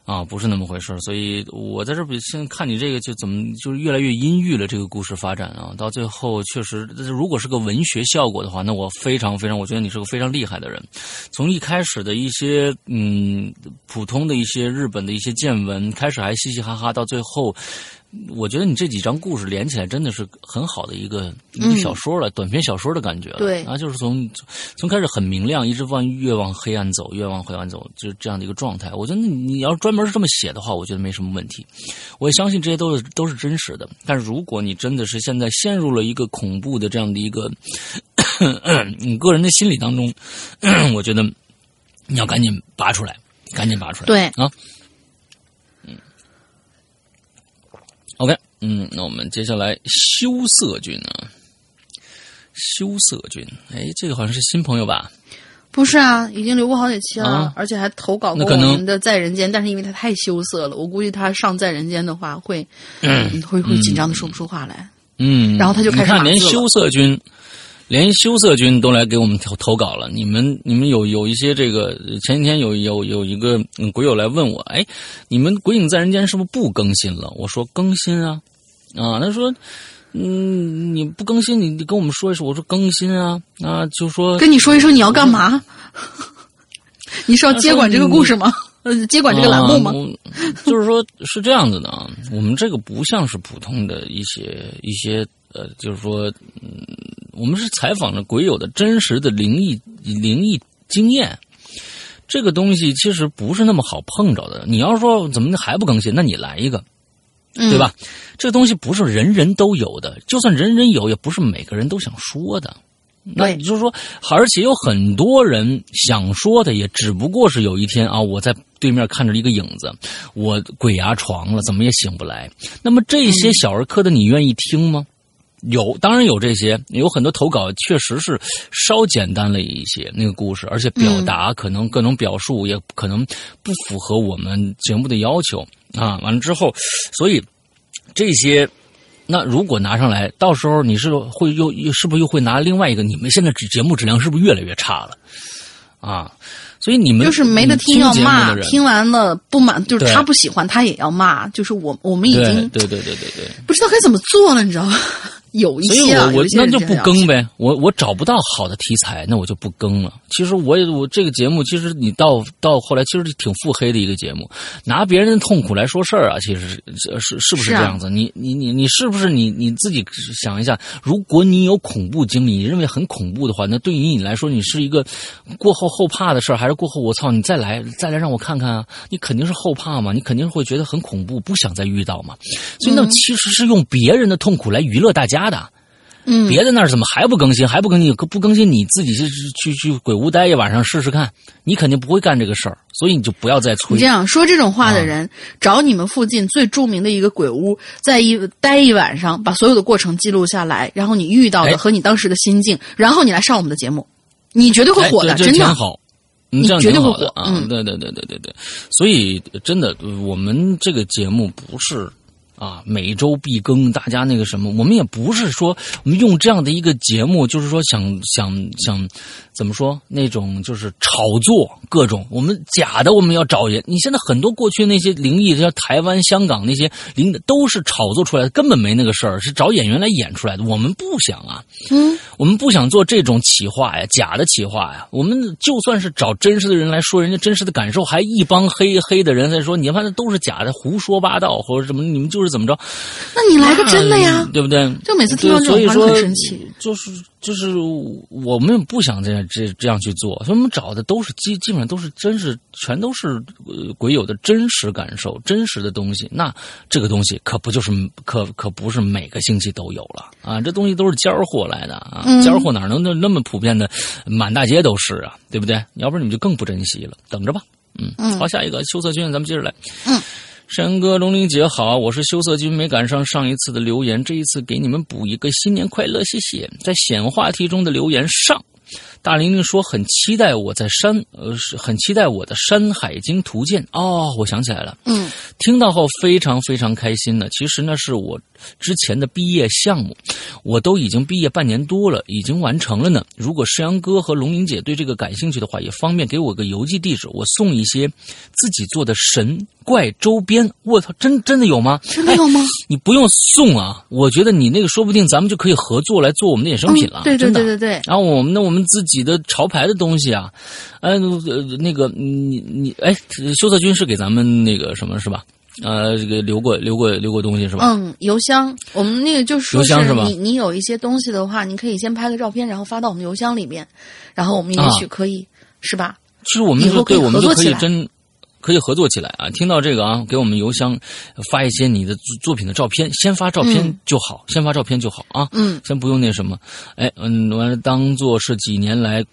啊，不是那么回事所以我在这比现看你这个就怎么就是越来越阴郁了，这个故事发展啊，到最后确实，如果是个文学效果的话，那我非常非常，我觉得你是个非常厉害的人。从一开始的一些嗯普通的一些日本的一些见闻，开始还嘻嘻哈哈，到最后。我觉得你这几张故事连起来真的是很好的一个一个小说了，短篇小说的感觉了。对啊，就是从从开始很明亮，一直往越往黑暗走，越往黑暗走，就是这样的一个状态。我觉得你你要专门是这么写的话，我觉得没什么问题。我也相信这些都是都是真实的。但是如果你真的是现在陷入了一个恐怖的这样的一个 你个人的心理当中，我觉得你要赶紧拔出来，赶紧拔出来。对啊。OK，嗯，那我们接下来羞涩君啊，羞涩君，哎，这个好像是新朋友吧？不是啊，已经留过好几期了，啊？而且还投稿过我们的《在人间》，但是因为他太羞涩了，我估计他上《在人间》的话会，嗯、会会紧张的说不出话来。嗯，然后他就开始羞涩君，连羞涩君都来给我们投投稿了。你们你们有有一些这个前几天有有有一个嗯鬼友来问我，哎，你们《鬼影在人间》是不是不更新了？我说更新啊，啊，他说。嗯，你不更新，你你跟我们说一说。我说更新啊，啊，就说跟你说一说你要干嘛？你是要接管这个故事吗？呃，接管这个栏目吗？啊就是说，是这样子的啊，我们这个不像是普通的一些一些呃，就是说，嗯，我们是采访了鬼友的真实的灵异灵异经验。这个东西其实不是那么好碰着的。你要说怎么还不更新，那你来一个，对吧？嗯这个东西不是人人都有的，就算人人有，也不是每个人都想说的。那对也就是说，而且有很多人想说的，也只不过是有一天啊，我在对面看着一个影子，我鬼压床了，怎么也醒不来。那么这些小儿科的，你愿意听吗？有，当然有这些，有很多投稿确实是稍简单了一些那个故事，而且表达可能各种表述也可能不符合我们节目的要求啊。完了之后，所以这些。那如果拿上来，到时候你是会又又是不是又会拿另外一个？你们现在节目质量是不是越来越差了？啊，所以你们就是没得听要骂，听听完了不满，就是他不喜欢他也要骂，就是我我们已经对对对对对，不知道该怎么做了，你知道吗？有一些啊，我我那就不更呗。我我找不到好的题材，那我就不更了。其实我也我这个节目，其实你到到后来，其实挺腹黑的一个节目，拿别人的痛苦来说事儿啊。其实是是是不是这样子？你你你你是不是你你自己想一下？如果你有恐怖经历，你认为很恐怖的话，那对于你来说，你是一个过后后怕的事儿，还是过后我操你再来再来让我看看啊？你肯定是后怕嘛，你肯定会觉得很恐怖，不想再遇到嘛。所以那其实是用别人的痛苦来娱乐大家。的，嗯，别的那儿怎么还不更新？还不更新？不更新，你自己去去去鬼屋待一晚上试试看，你肯定不会干这个事儿，所以你就不要再催。这样说这种话的人，找你们附近最著名的一个鬼屋，在一待一晚上，把所有的过程记录下来，然后你遇到的和你当时的心境，然后你来上我们的节目，你绝对会火的，真的。好，你这样挺好的啊！对对对对对对，所以真的，我们这个节目不是。啊，每周必更，大家那个什么，我们也不是说我们用这样的一个节目，就是说想想想怎么说那种就是炒作各种，我们假的我们要找人。你现在很多过去那些灵异，像台湾、香港那些灵的，都是炒作出来的，根本没那个事儿，是找演员来演出来的。我们不想啊，嗯，我们不想做这种企划呀，假的企划呀。我们就算是找真实的人来说人家真实的感受，还一帮黑黑的人在说，你反正都是假的，胡说八道或者什么，你们就是。是怎么着？那你来个真的呀，对不对？就每次听到这种话很生气。就是就是我们不想这样这这样去做，所以我们找的都是基基本上都是真是全都是呃鬼友的真实感受、真实的东西。那这个东西可不就是可可不是每个星期都有了啊？这东西都是尖儿货来的啊！尖儿货哪能那那么普遍的满大街都是啊？对不对？要不然你们就更不珍惜了。等着吧，嗯，好，下一个秋色君，咱们接着来，嗯。山哥、龙玲姐好，我是羞涩君，没赶上上一次的留言，这一次给你们补一个新年快乐，谢谢。在显话题中的留言上。大玲玲说：“很期待我在山，呃，是很期待我的《山海经图鉴》哦。”我想起来了，嗯，听到后非常非常开心呢。其实那是我之前的毕业项目，我都已经毕业半年多了，已经完成了呢。如果石阳哥和龙玲姐对这个感兴趣的话，也方便给我个邮寄地址，我送一些自己做的神怪周边。我操，真真的有吗？真的有吗？你不用送啊，我觉得你那个说不定咱们就可以合作来做我们的衍生品了。对对对对对。然后我们那我们自己。的潮牌的东西啊，呃，那个你你哎，修策军是给咱们那个什么是吧？呃，这个留过留过留过东西是吧？嗯，邮箱，我们那个就是邮箱是吧？你你有一些东西的话，你可以先拍个照片，然后发到我们邮箱里面，然后我们也许可以是吧？其实我们以后对我们就可以真。可以合作起来啊！听到这个啊，给我们邮箱发一些你的作品的照片，先发照片就好，先发照片就好啊。嗯，先不用那什么，哎，嗯，完了当做是几年来。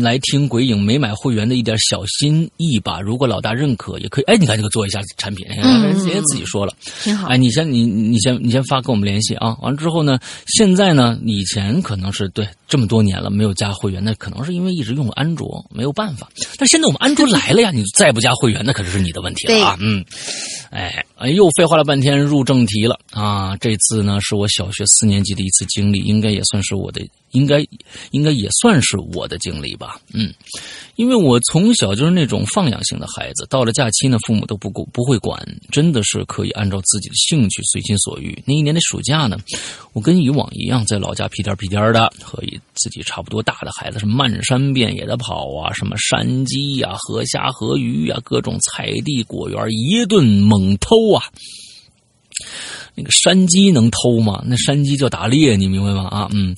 来听鬼影没买会员的一点小心意吧。如果老大认可，也可以。哎，你看这个做一下产品，人家自己说了，挺好。哎，你先，你你先，你先发跟我们联系啊。完了之后呢，现在呢，以前可能是对这么多年了没有加会员，那可能是因为一直用安卓，没有办法。但现在我们安卓来了呀，你再不加会员，那可是你的问题了啊。嗯，哎，哎，又废话了半天，入正题了啊。这次呢，是我小学四年级的一次经历，应该也算是我的。应该，应该也算是我的经历吧。嗯，因为我从小就是那种放养型的孩子，到了假期呢，父母都不顾不会管，真的是可以按照自己的兴趣随心所欲。那一年的暑假呢，我跟以往一样，在老家屁颠屁颠的，和自己差不多大的孩子是漫山遍野的跑啊，什么山鸡呀、河虾、河鱼呀，各种菜地果园一顿猛偷啊。那个山鸡能偷吗？那山鸡叫打猎，你明白吗？啊，嗯。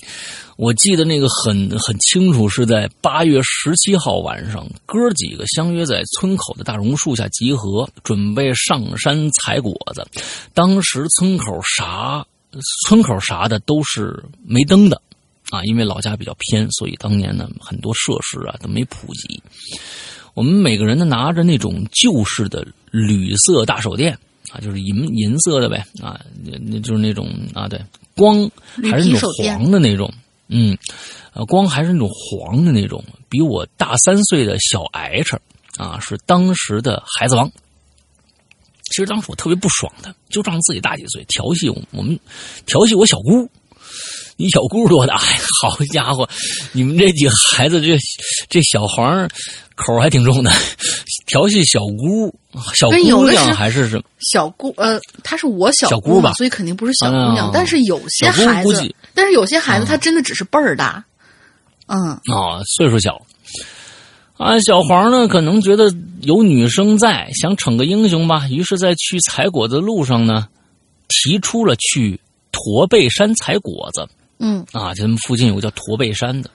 我记得那个很很清楚，是在八月十七号晚上，哥几个相约在村口的大榕树下集合，准备上山采果子。当时村口啥村口啥的都是没灯的，啊，因为老家比较偏，所以当年呢很多设施啊都没普及。我们每个人呢拿着那种旧式的铝色大手电。啊，就是银银色的呗啊，那那就是那种啊，对，光还是那种黄的那种，嗯，呃，光还是那种黄的那种，比我大三岁的小 H 啊，是当时的孩子王。其实当时我特别不爽他，就仗自己大几岁调戏我，我们调戏我小姑。你小姑多大呀？好家伙，你们这几个孩子，这这小黄口还挺重的，调戏小姑，小姑娘还是什么？小姑呃，她是我小小姑吧，所以肯定不是小姑娘。但是有些孩子，但是有些孩子他真的只是辈儿大，嗯，哦，岁数小。啊，小黄呢，可能觉得有女生在，想逞个英雄吧，于是，在去采果子的路上呢，提出了去驼背山采果子。嗯，啊，咱们附近有个叫驼背山的，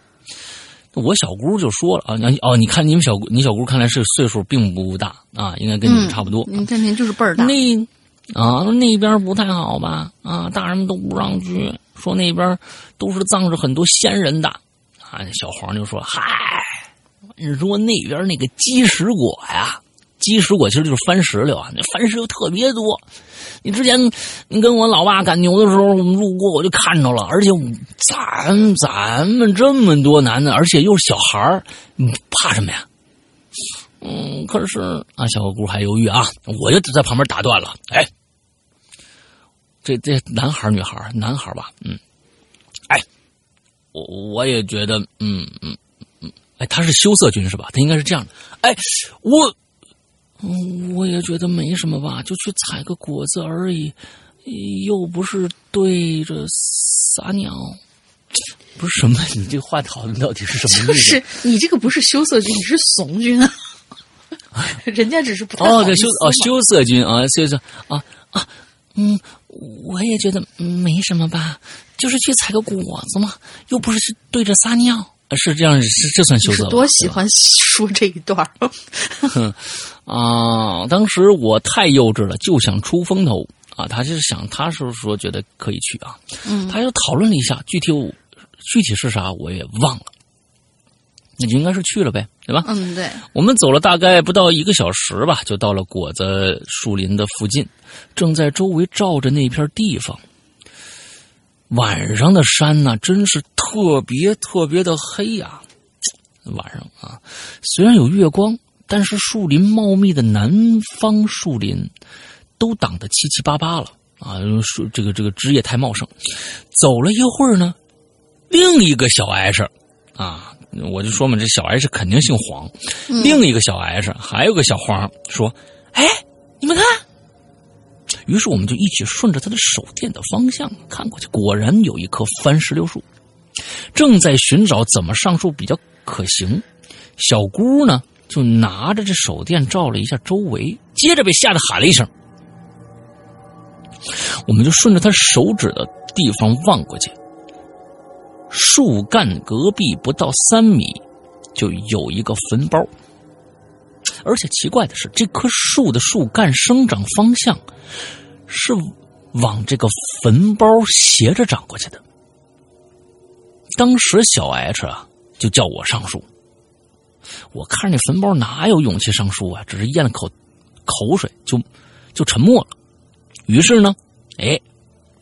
我小姑就说了啊，你哦，你看你们小姑，你小姑看来是岁数并不大啊，应该跟你们差不多。你看您就是辈儿大。那啊，那边不太好吧？啊，大人们都不让去，说那边都是葬着很多仙人的。啊，小黄就说：“嗨。”你说那边那个鸡石果呀，鸡石果其实就是番石榴啊，那番石榴特别多。你之前你跟我老爸赶牛的时候，我们路过我就看着了，而且咱咱们这么多男的，而且又是小孩儿，怕什么呀？嗯，可是啊，小姑还犹豫啊，我就在旁边打断了。哎，这这男孩女孩男孩吧？嗯，哎，我我也觉得，嗯嗯。哎，他是羞涩君是吧？他应该是这样的。哎，我，我也觉得没什么吧，就去采个果子而已，又不是对着撒尿。不是什么？你这话讨论到底是什么意思？是你这个不是羞涩君，你是怂君啊！人家只是不哦，对羞哦羞涩君啊，羞涩啊啊嗯，我也觉得没什么吧，就是去采个果子嘛，又不是去对着撒尿。是这样，是这算羞涩多喜欢说这一段 哼啊！当时我太幼稚了，就想出风头啊！他就是想，他是说觉得可以去啊。嗯，他又讨论了一下，具体我具体是啥我也忘了。那就应该是去了呗，对吧？嗯，对。我们走了大概不到一个小时吧，就到了果子树林的附近，正在周围照着那片地方。晚上的山呢，真是特别特别的黑呀！晚上啊，虽然有月光，但是树林茂密的南方树林都挡得七七八八了啊！树这个这个枝叶太茂盛。走了一会儿呢，另一个小 H 啊，我就说嘛，这小 H 肯定姓黄。另一个小 H 还有个小黄说：“哎，你们看。”于是我们就一起顺着他的手电的方向看过去，果然有一棵番石榴树，正在寻找怎么上树比较可行。小姑呢，就拿着这手电照了一下周围，接着被吓得喊了一声。我们就顺着他手指的地方望过去，树干隔壁不到三米，就有一个坟包。而且奇怪的是，这棵树的树干生长方向是往这个坟包斜着长过去的。当时小 H 啊就叫我上树，我看着那坟包哪有勇气上树啊？只是咽了口口水就就沉默了。于是呢，哎，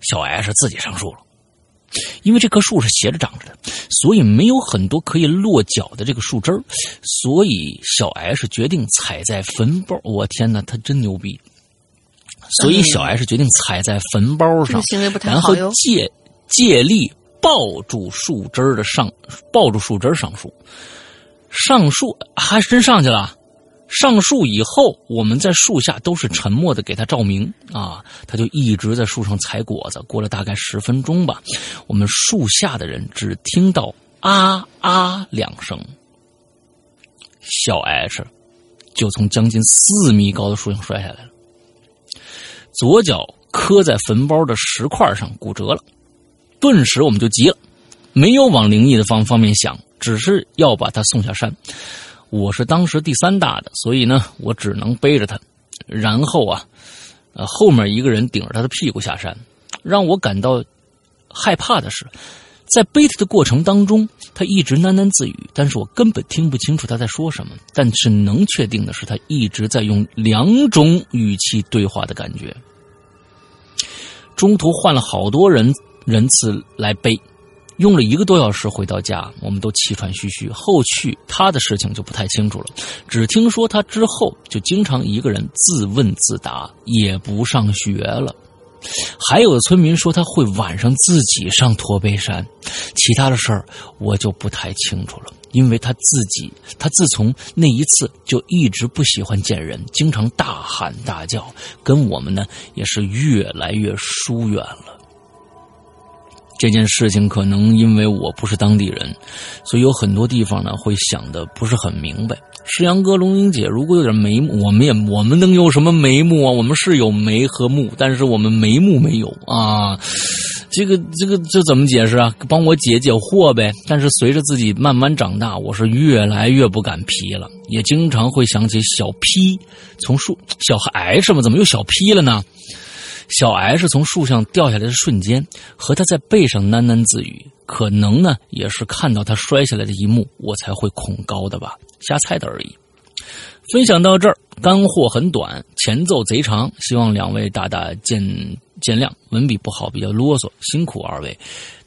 小 H 自己上树了。因为这棵树是斜着长着的，所以没有很多可以落脚的这个树枝儿，所以小 S 决定踩在坟包。我天哪，他真牛逼！所以小 S 决定踩在坟包上，然后借借力抱住树枝的上，抱住树枝上树，上树还真上去了。上树以后，我们在树下都是沉默的，给他照明啊，他就一直在树上采果子。过了大概十分钟吧，我们树下的人只听到啊啊两声，小 H 就从将近四米高的树上摔下来了，左脚磕在坟包的石块上骨折了。顿时我们就急了，没有往灵异的方方面想，只是要把他送下山。我是当时第三大的，所以呢，我只能背着他。然后啊，呃，后面一个人顶着他的屁股下山。让我感到害怕的是，在背他的过程当中，他一直喃喃自语，但是我根本听不清楚他在说什么。但是能确定的是，他一直在用两种语气对话的感觉。中途换了好多人人次来背，用了一个多小时回到家，我们都气喘吁吁。后续他的事情就不太清楚了，只听说他之后就经常一个人自问自答，也不上学了。还有的村民说他会晚上自己上驼背山，其他的事儿我就不太清楚了，因为他自己，他自从那一次就一直不喜欢见人，经常大喊大叫，跟我们呢也是越来越疏远了。这件事情可能因为我不是当地人，所以有很多地方呢会想的不是很明白。石阳哥、龙英姐，如果有点眉目，我们也我们能有什么眉目啊？我们是有眉和目，但是我们眉目没有啊。这个这个这怎么解释啊？帮我解解惑呗。但是随着自己慢慢长大，我是越来越不敢皮了，也经常会想起小 P 从树小孩是吗？怎么又小 P 了呢？小 S 从树上掉下来的瞬间，和他在背上喃喃自语，可能呢也是看到他摔下来的一幕，我才会恐高的吧，瞎猜的而已。分享到这儿，干货很短，前奏贼长，希望两位大大见见谅，文笔不好，比较啰嗦，辛苦二位。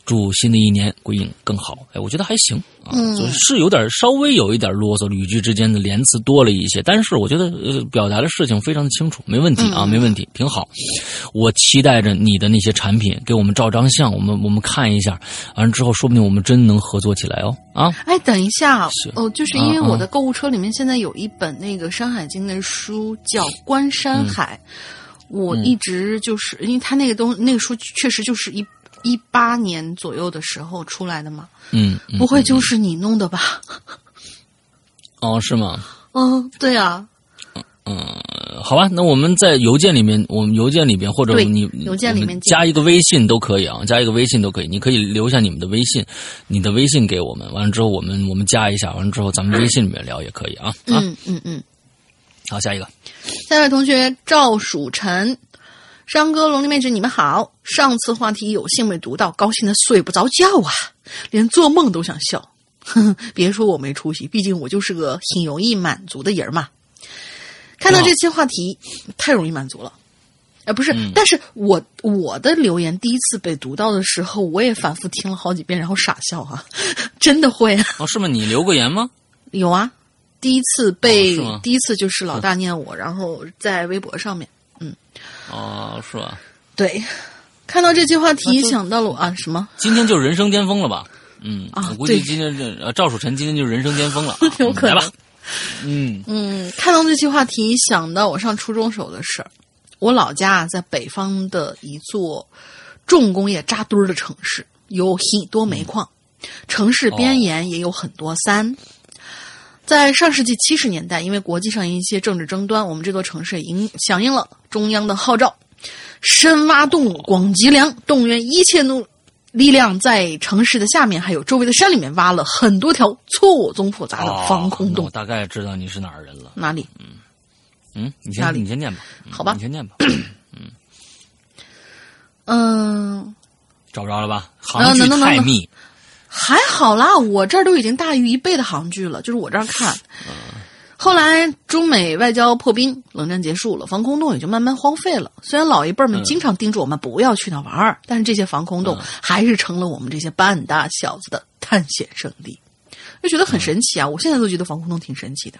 祝新的一年鬼影更好。哎，我觉得还行啊，嗯是有点稍微有一点啰嗦，语句之间的连词多了一些，但是我觉得呃表达的事情非常的清楚，没问题啊，没问题，挺好。我期待着你的那些产品给我们照张相，我们我们看一下，完了之后说不定我们真能合作起来哦啊！哎，等一下是哦，就是因为我的购物车里面现在有一本那个《山海经》的书，叫《观山海》。我一直就是，因为他那个东那个书确实就是一一八年左右的时候出来的嘛，嗯，嗯不会就是你弄的吧？哦是吗？嗯，对啊，嗯，好吧，那我们在邮件里面，我们邮件里边或者你邮件里面加一个微信都可以啊，加一个微信都可以，你可以留下你们的微信，你的微信给我们，完了之后我们我们加一下，完了之后咱们微信里面聊也可以啊啊。嗯嗯嗯。好，下一个，下一位同学赵曙晨，山哥、龙鳞妹纸，你们好。上次话题有幸没读到，高兴的睡不着觉啊，连做梦都想笑。呵呵，别说我没出息，毕竟我就是个挺容易满足的人嘛。看到这期话题，太容易满足了。呃，不是，嗯但是我我的留言第一次被读到的时候，我也反复听了好几遍，然后傻笑啊，真的会啊。哦，是吗？你留过言吗？有啊，第一次被、哦第一次就是老大念我，然后在微博上面，哦，是吧？对，看到这期话题想到了我啊什么？今天就是人生巅峰了吧？嗯，啊我估计今天这呃赵蜀臣今天就是人生巅峰了啊，有可能吧。嗯嗯，看到这期话题想到我上初中时候的事儿。我老家啊在北方的一座重工业扎堆儿的城市，有很多煤矿，城市边沿也有很多山。在上世纪七十年代，因为国际上一些政治争端，我们这座城市应响应了中央的号召，深挖洞、广积粮，动员一切努力量，在城市的下面还有周围的山里面挖了很多条错综复杂的防空洞。哦我大概知道你是哪儿人了。哪里？嗯，你先你先念吧。嗯好吧你先念吧。嗯，找不着了吧？能行距能能能太密。还好啦，我这儿都已经大于一倍的航距了，就是我这儿看。后来中美外交破冰，冷战结束了，防空洞也就慢慢荒废了。虽然老一辈儿们嗯经常叮嘱我们不要去那玩儿，但是这些防空洞还是成了我们这些半大小子的探险圣地，就觉得很神奇啊！我现在都觉得防空洞挺神奇的。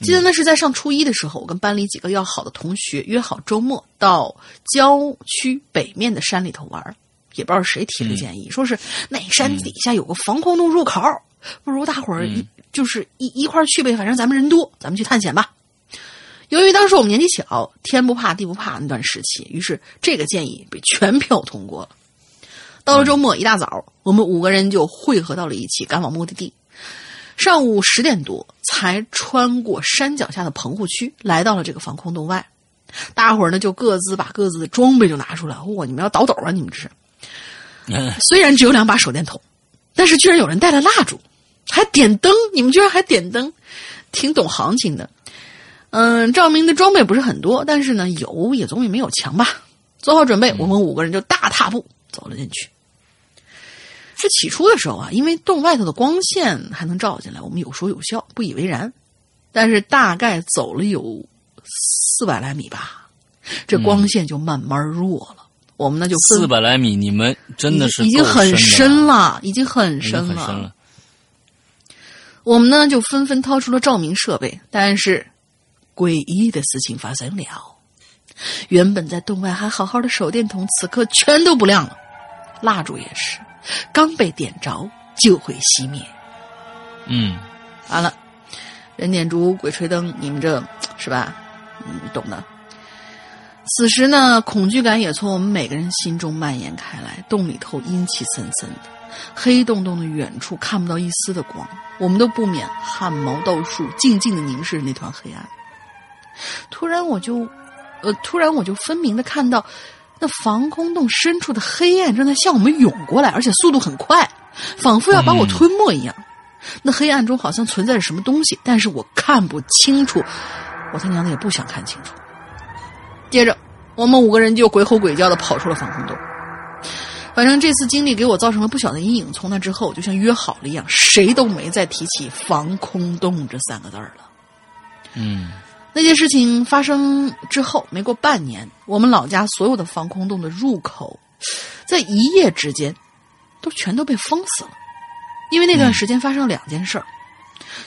记得那是在上初一的时候，我跟班里几个要好的同学约好周末到郊区北面的山里头玩儿，也不知道谁提的建议，说是那山底下有个防空洞入口，不如大伙儿一、就是一一块去呗，反正咱们人多，咱们去探险吧。由于当时我们年纪小，天不怕地不怕那段时期，于是这个建议被全票通过了。到了周末一大早，我们五个人就汇合到了一起，赶往目的地。上午十点多才穿过山脚下的棚户区，来到了这个防空洞外。大伙儿呢就各自把各自的装备就拿出来，哇，你们要倒斗啊！你们这是。嗯 虽然只有两把手电筒，但是居然有人带了蜡烛，还点灯，你们居然还点灯，挺懂行情的。嗯，照明的装备不是很多，但是呢，有也总比没有强吧。做好准备，我们五个人就大踏步走了进去。这起初的时候啊，因为洞外头的光线还能照进来，我们有说有笑，不以为然。但是大概走了有四百来米吧，这光线就慢慢弱了。我们呢就分四百来米，你们真的是已经很深深了，已经很深了。我们呢就纷纷掏出了照明设备，但是诡异的事情发生了。原本在洞外还好好的手电筒，此刻全都不亮了，蜡烛也是，刚被点着就会熄灭。嗯，完了，人点烛、鬼吹灯，你们这是吧？嗯，懂的。此时呢，恐惧感也从我们每个人心中蔓延开来。洞里头阴气森森的，黑洞洞的远处看不到一丝的光，我们都不免汗毛倒竖，静静的凝视那团黑暗。突然，我就，呃，突然我就分明的看到，那防空洞深处的黑暗正在向我们涌过来，而且速度很快，仿佛要把我吞没一样。那黑暗中好像存在着什么东西，但是我看不清楚，我他娘的也不想看清楚。接着，我们五个人就鬼吼鬼叫的跑出了防空洞。反正这次经历给我造成了不小的阴影。从那之后，就像约好了一样，谁都没再提起防空洞这三个字儿了。嗯，那件事情发生之后，没过半年，我们老家所有的防空洞的入口，在一夜之间，都全都被封死了。因为那段时间发生了两件事儿，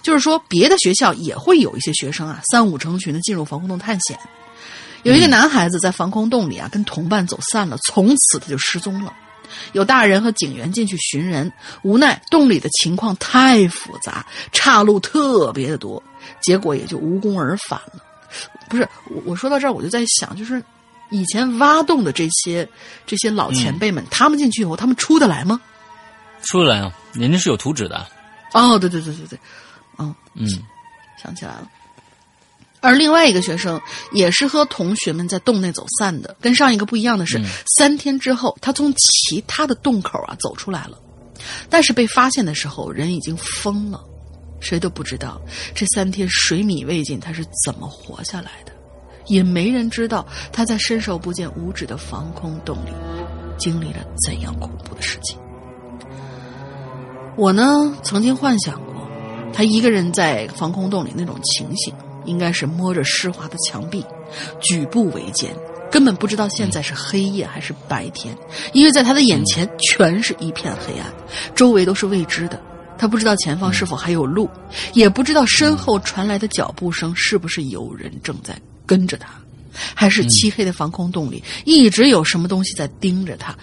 就是说别的学校也会有一些学生啊，三五成群的进入防空洞探险。有一个男孩子在防空洞里啊，跟同伴走散了，从此他就失踪了。有大人和警员进去寻人，无奈洞里的情况太复杂，岔路特别的多，结果也就无功而返了。不是我，我说到这儿，我就在想，就是以前挖洞的这些这些老前辈们，他们进去以后，他们出得来吗？出得来啊，人家是有图纸的。哦，对对对对对，嗯嗯，想起来了。而另外一个学生也是和同学们在洞内走散的，跟上一个不一样的是，三天之后他从其他的洞口啊走出来了，但是被发现的时候人已经疯了，谁都不知道这三天水米未进他是怎么活下来的，也没人知道他在伸手不见五指的防空洞里经历了怎样恐怖的事情。我呢，曾经幻想过他一个人在防空洞里那种情形。应该是摸着湿滑的墙壁，举步维艰，根本不知道现在是黑夜还是白天，因为在他的眼前全是一片黑暗，周围都是未知的。他不知道前方是否还有路，也不知道身后传来的脚步声是不是有人正在跟着他，还是漆黑的防空洞里一直有什么东西在盯着他。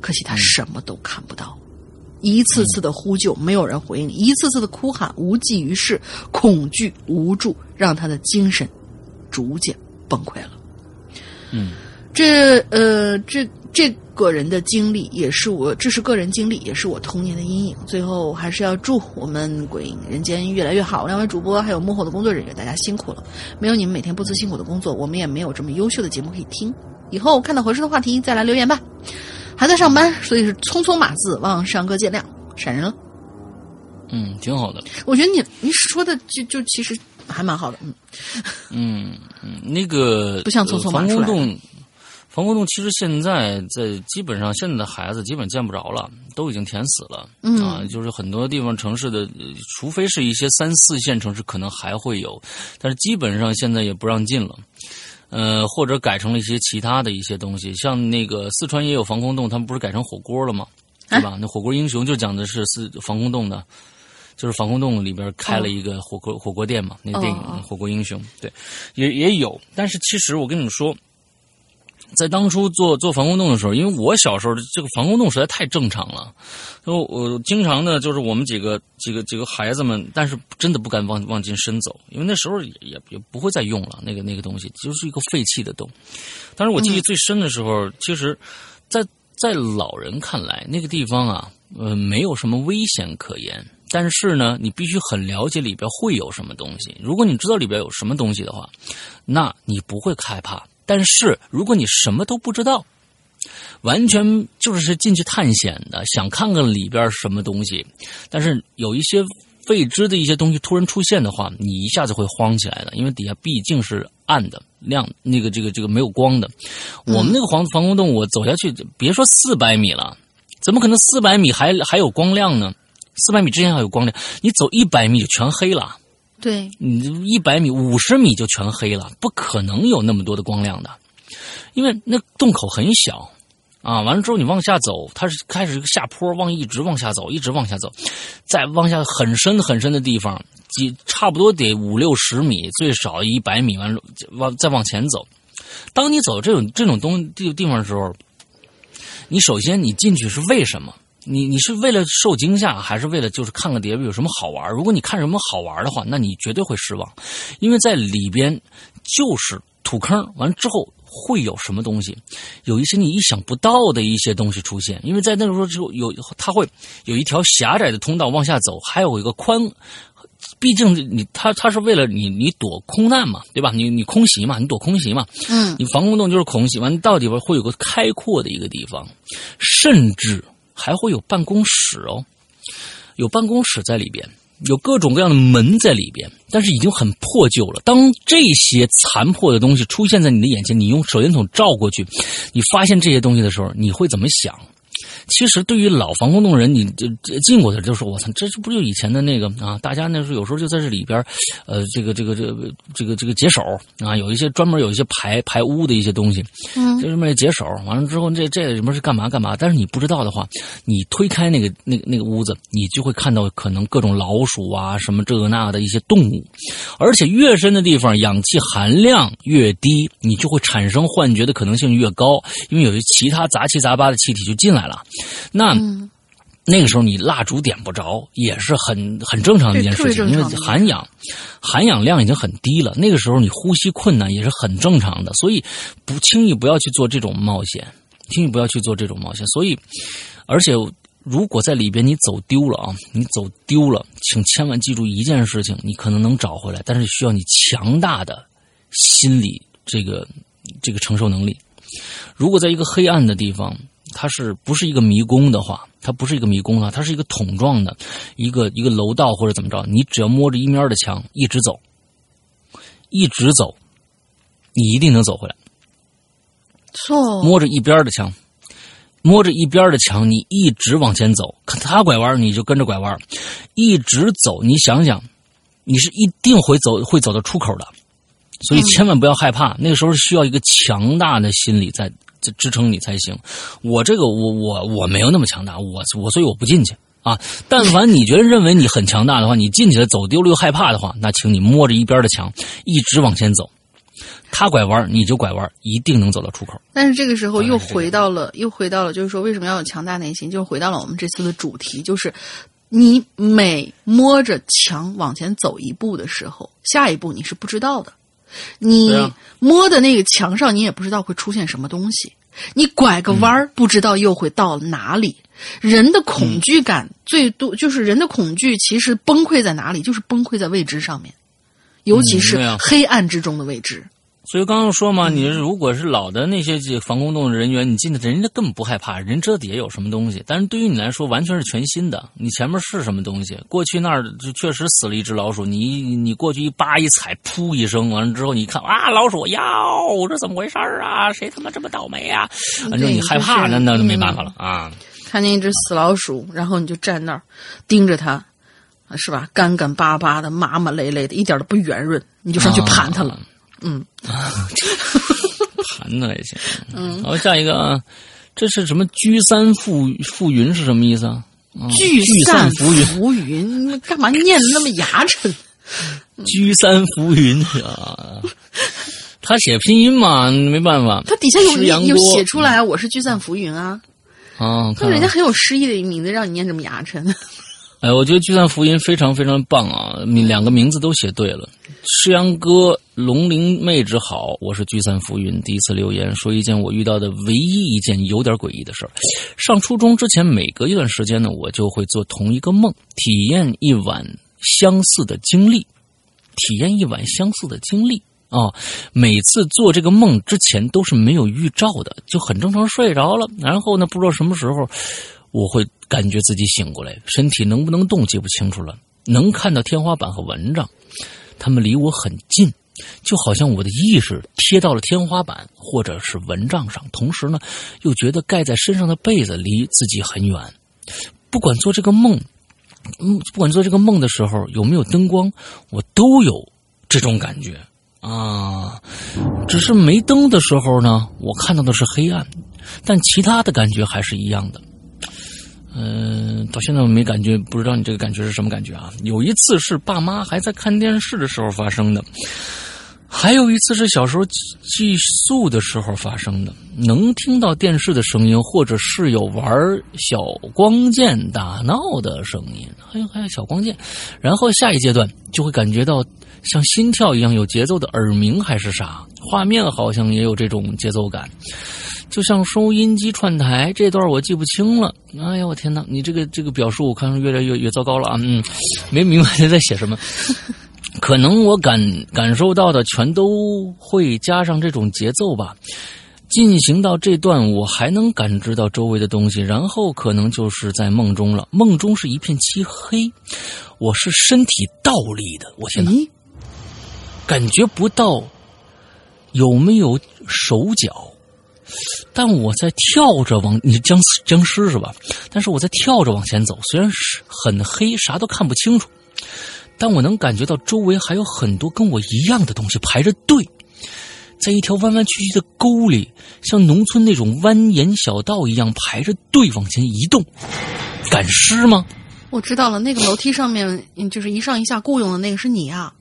可惜他什么都看不到。一次次的呼救，没有人回应；一次次的哭喊，无济于事。恐惧、无助，让他的精神逐渐崩溃了。嗯，这呃，这这个人的经历，也是我，这是个人经历，也是我童年的阴影。最后，还是要祝我们鬼影人间越来越好。两位主播还有幕后的工作人员，大家辛苦了。没有你们每天不辞辛苦的工作，我们也没有这么优秀的节目可以听。以后看到合适的话题，再来留言吧。还在上班，所以是匆匆码字，望上哥见谅，闪人了。嗯，挺好的。我觉得你你说的就就其实还蛮好的，嗯嗯嗯，那个不像匆匆防空洞，防空洞其实现在在基本上现在的孩子基本见不着了，都已经填死了。嗯啊，就是很多地方城市的，呃除非是一些三四线城市可能还会有，但是基本上现在也不让进了。呃，或者改成了一些其他的一些东西，像那个四川也有防空洞，他们不是改成火锅了吗？对吧？那火锅英雄就讲的是四防空洞的，就是防空洞里边开了一个火锅、火锅店嘛，那个电影火锅英雄》对，也也有。但是其实我跟你们说，在当初做做防空洞的时候，因为我小时候这个防空洞实在太正常了，就我经常呢就是我们几个几个几个孩子们，但是真的不敢往往进深走，因为那时候也也也不会再用了，那个那个东西就是一个废弃的洞。但是我记忆最深的时候，其实，在在老人看来，那个地方啊，呃，没有什么危险可言。但是呢，你必须很了解里边会有什么东西。如果你知道里边有什么东西的话，那你不会害怕。但是如果你什么都不知道，完全就是进去探险的，想看看里边什么东西，但是有一些未知的一些东西突然出现的话，你一下子会慌起来的，因为底下毕竟是暗的、亮，那个这个这个没有光的。我们那个防防空洞，我走下去，别说四百米了。怎么可能四百米还还有光亮呢？四百米之前还有光亮，你走一百米就全黑了。对，你一百米、五十米就全黑了，不可能有那么多的光亮的，因为那洞口很小啊。完了之后你往下走，它是开始一个下坡，往一直往下走，一直往下走，再往下很深很深的地方，几差不多得五六十米，最少一百米，完了往再往前走。当你走这种这种东地地方的时候，你首先你进去是为什么？你你是为了受惊吓，还是为了就是看看底下有什么好玩？如果你看什么好玩的话，那你绝对会失望，因为在里边就是土坑，完之后会有什么东西，有一些你意想不到的一些东西出现，因为在那个时候就有它会有一条狭窄的通道往下走，还有一个宽。毕竟你它它是为了你你躲空难嘛，对吧？你你空袭嘛，你躲空袭嘛。嗯，你防空洞就是空袭，完到底边会有个开阔的一个地方，甚至还会有办公室哦，有办公室在里边，有各种各样的门在里边，但是已经很破旧了。当这些残破的东西出现在你的眼前，你用手电筒照过去，你发现这些东西的时候，你会怎么想？其实对于老防空洞人，你就进过去就说：“我操，这这不就以前的那个啊？大家那时候有时候就在这里边，呃，这个这个这个这个这个解手啊，有一些专门有一些排排污的一些东西，嗯，就这么解手。完了之后，这这里面是干嘛干嘛？但是你不知道的话，你推开那个那个那个屋子，你就会看到可能各种老鼠啊，什么这个那的一些动物，而且越深的地方，氧气含量越低，你就会产生幻觉的可能性越高，因为有些其他杂七杂八的气体就进来了。那、那个时候你蜡烛点不着，也是很很正常的一件事情，因为含氧含氧量已经很低了。那个时候你呼吸困难也是很正常的，所以不轻易不要去做这种冒险，轻易不要去做这种冒险。所以，而且如果在里边你走丢了啊，你走丢了，请千万记住一件事情：你可能能找回来，但是需要你强大的心理这个这个承受能力。如果在一个黑暗的地方，它是不是一个迷宫的话，它不是一个迷宫啊，它是一个桶状的，一个一个楼道或者怎么着，你只要摸着一面的墙，一直走，一直走，你一定能走回来。错，摸着一边的墙，摸着一边的墙，你一直往前走，可他拐弯，你就跟着拐弯，一直走。你想想，你是一定会走，会走到出口的，所以千万不要害怕。那个时候需要一个强大的心理在。支撑你才行，我这个我我我没有那么强大，我我所以我不进去啊。但凡你觉得认为你很强大的话，你进去了走丢了又害怕的话，那请你摸着一边的墙一直往前走，他拐弯你就拐弯，一定能走到出口。但是这个时候又回到了，又回到了，就是说为什么要有强大内心？就是回到了我们这次的主题，就是你每摸着墙往前走一步的时候，下一步你是不知道的。你摸的那个墙上，你也不知道会出现什么东西。你拐个弯儿，不知道又会到哪里。人的恐惧感最多，就是人的恐惧其实崩溃在哪里？就是崩溃在未知上面，尤其是黑暗之中的未知。所以刚刚说嘛，你如果是老的那些防空洞的人员，你进去，人家根本不害怕，人知道底下有什么东西。但是对于你来说，完全是全新的。你前面是什么东西？过去那儿就确实死了一只老鼠，你你过去一扒一踩，噗一声，完了之后你一看啊，老鼠哟，这怎么回事啊？谁他妈这么倒霉啊？反正你害怕，那那就没办法了啊。看见一只死老鼠，然后你就站那儿盯着它，是吧？干干巴巴的，麻麻累累的，一点都不圆润，你就上去盘它了。嗯，盘子还行。嗯，好，下一个啊，这是什么？居三覆覆云是什么意思啊？聚散浮云，浮云，干嘛念的那么牙碜？居三浮云啊，他写拼音嘛，没办法。他底下有有写出来，我是聚散浮云啊。啊，那人家很有诗意的一名字，让你念这么牙碜。哎，我觉得聚散浮云非常非常棒啊！你两个名字都写对了。诗阳哥，龙鳞妹纸好，我是聚散浮云。第一次留言说一件我遇到的唯一一件有点诡异的事儿。上初中之前，每隔一段时间呢，我就会做同一个梦，体验一晚相似的经历，体验一晚相似的经历啊！每次做这个梦之前都是没有预兆的，就很正常睡着了。然后呢，不知道什么时候我会。感觉自己醒过来，身体能不能动记不清楚了，能看到天花板和蚊帐，他们离我很近，就好像我的意识贴到了天花板或者是蚊帐上，同时呢，又觉得盖在身上的被子离自己很远。不管做这个梦，嗯，不管做这个梦的时候有没有灯光，我都有这种感觉啊。只是没灯的时候呢，我看到的是黑暗，但其他的感觉还是一样的。嗯、到现在我没感觉，不知道你这个感觉是什么感觉啊？有一次是爸妈还在看电视的时候发生的，还有一次是小时候寄宿的时候发生的，能听到电视的声音，或者室友玩小光剑打闹的声音，还有还有小光剑，然后下一阶段就会感觉到像心跳一样有节奏的耳鸣还是啥，画面好像也有这种节奏感。就像收音机串台这段我记不清了。哎呀，我天哪！你这个这个表述我看越来越越糟糕了啊！嗯，没明白你在写什么。可能我感感受到的全都会加上这种节奏吧。进行到这段，我还能感知到周围的东西，然后可能就是在梦中了。梦中是一片漆黑，我是身体倒立的。我天哪！咦，感觉不到有没有手脚，但我在跳着往你僵尸僵尸是吧？但是我在跳着往前走，虽然是很黑，啥都看不清楚，但我能感觉到周围还有很多跟我一样的东西排着队，在一条弯弯曲曲的沟里，像农村那种蜿蜒小道一样排着队往前移动。赶尸吗？我知道了，那个楼梯上面，嗯就是一上一下雇佣的那个是你啊，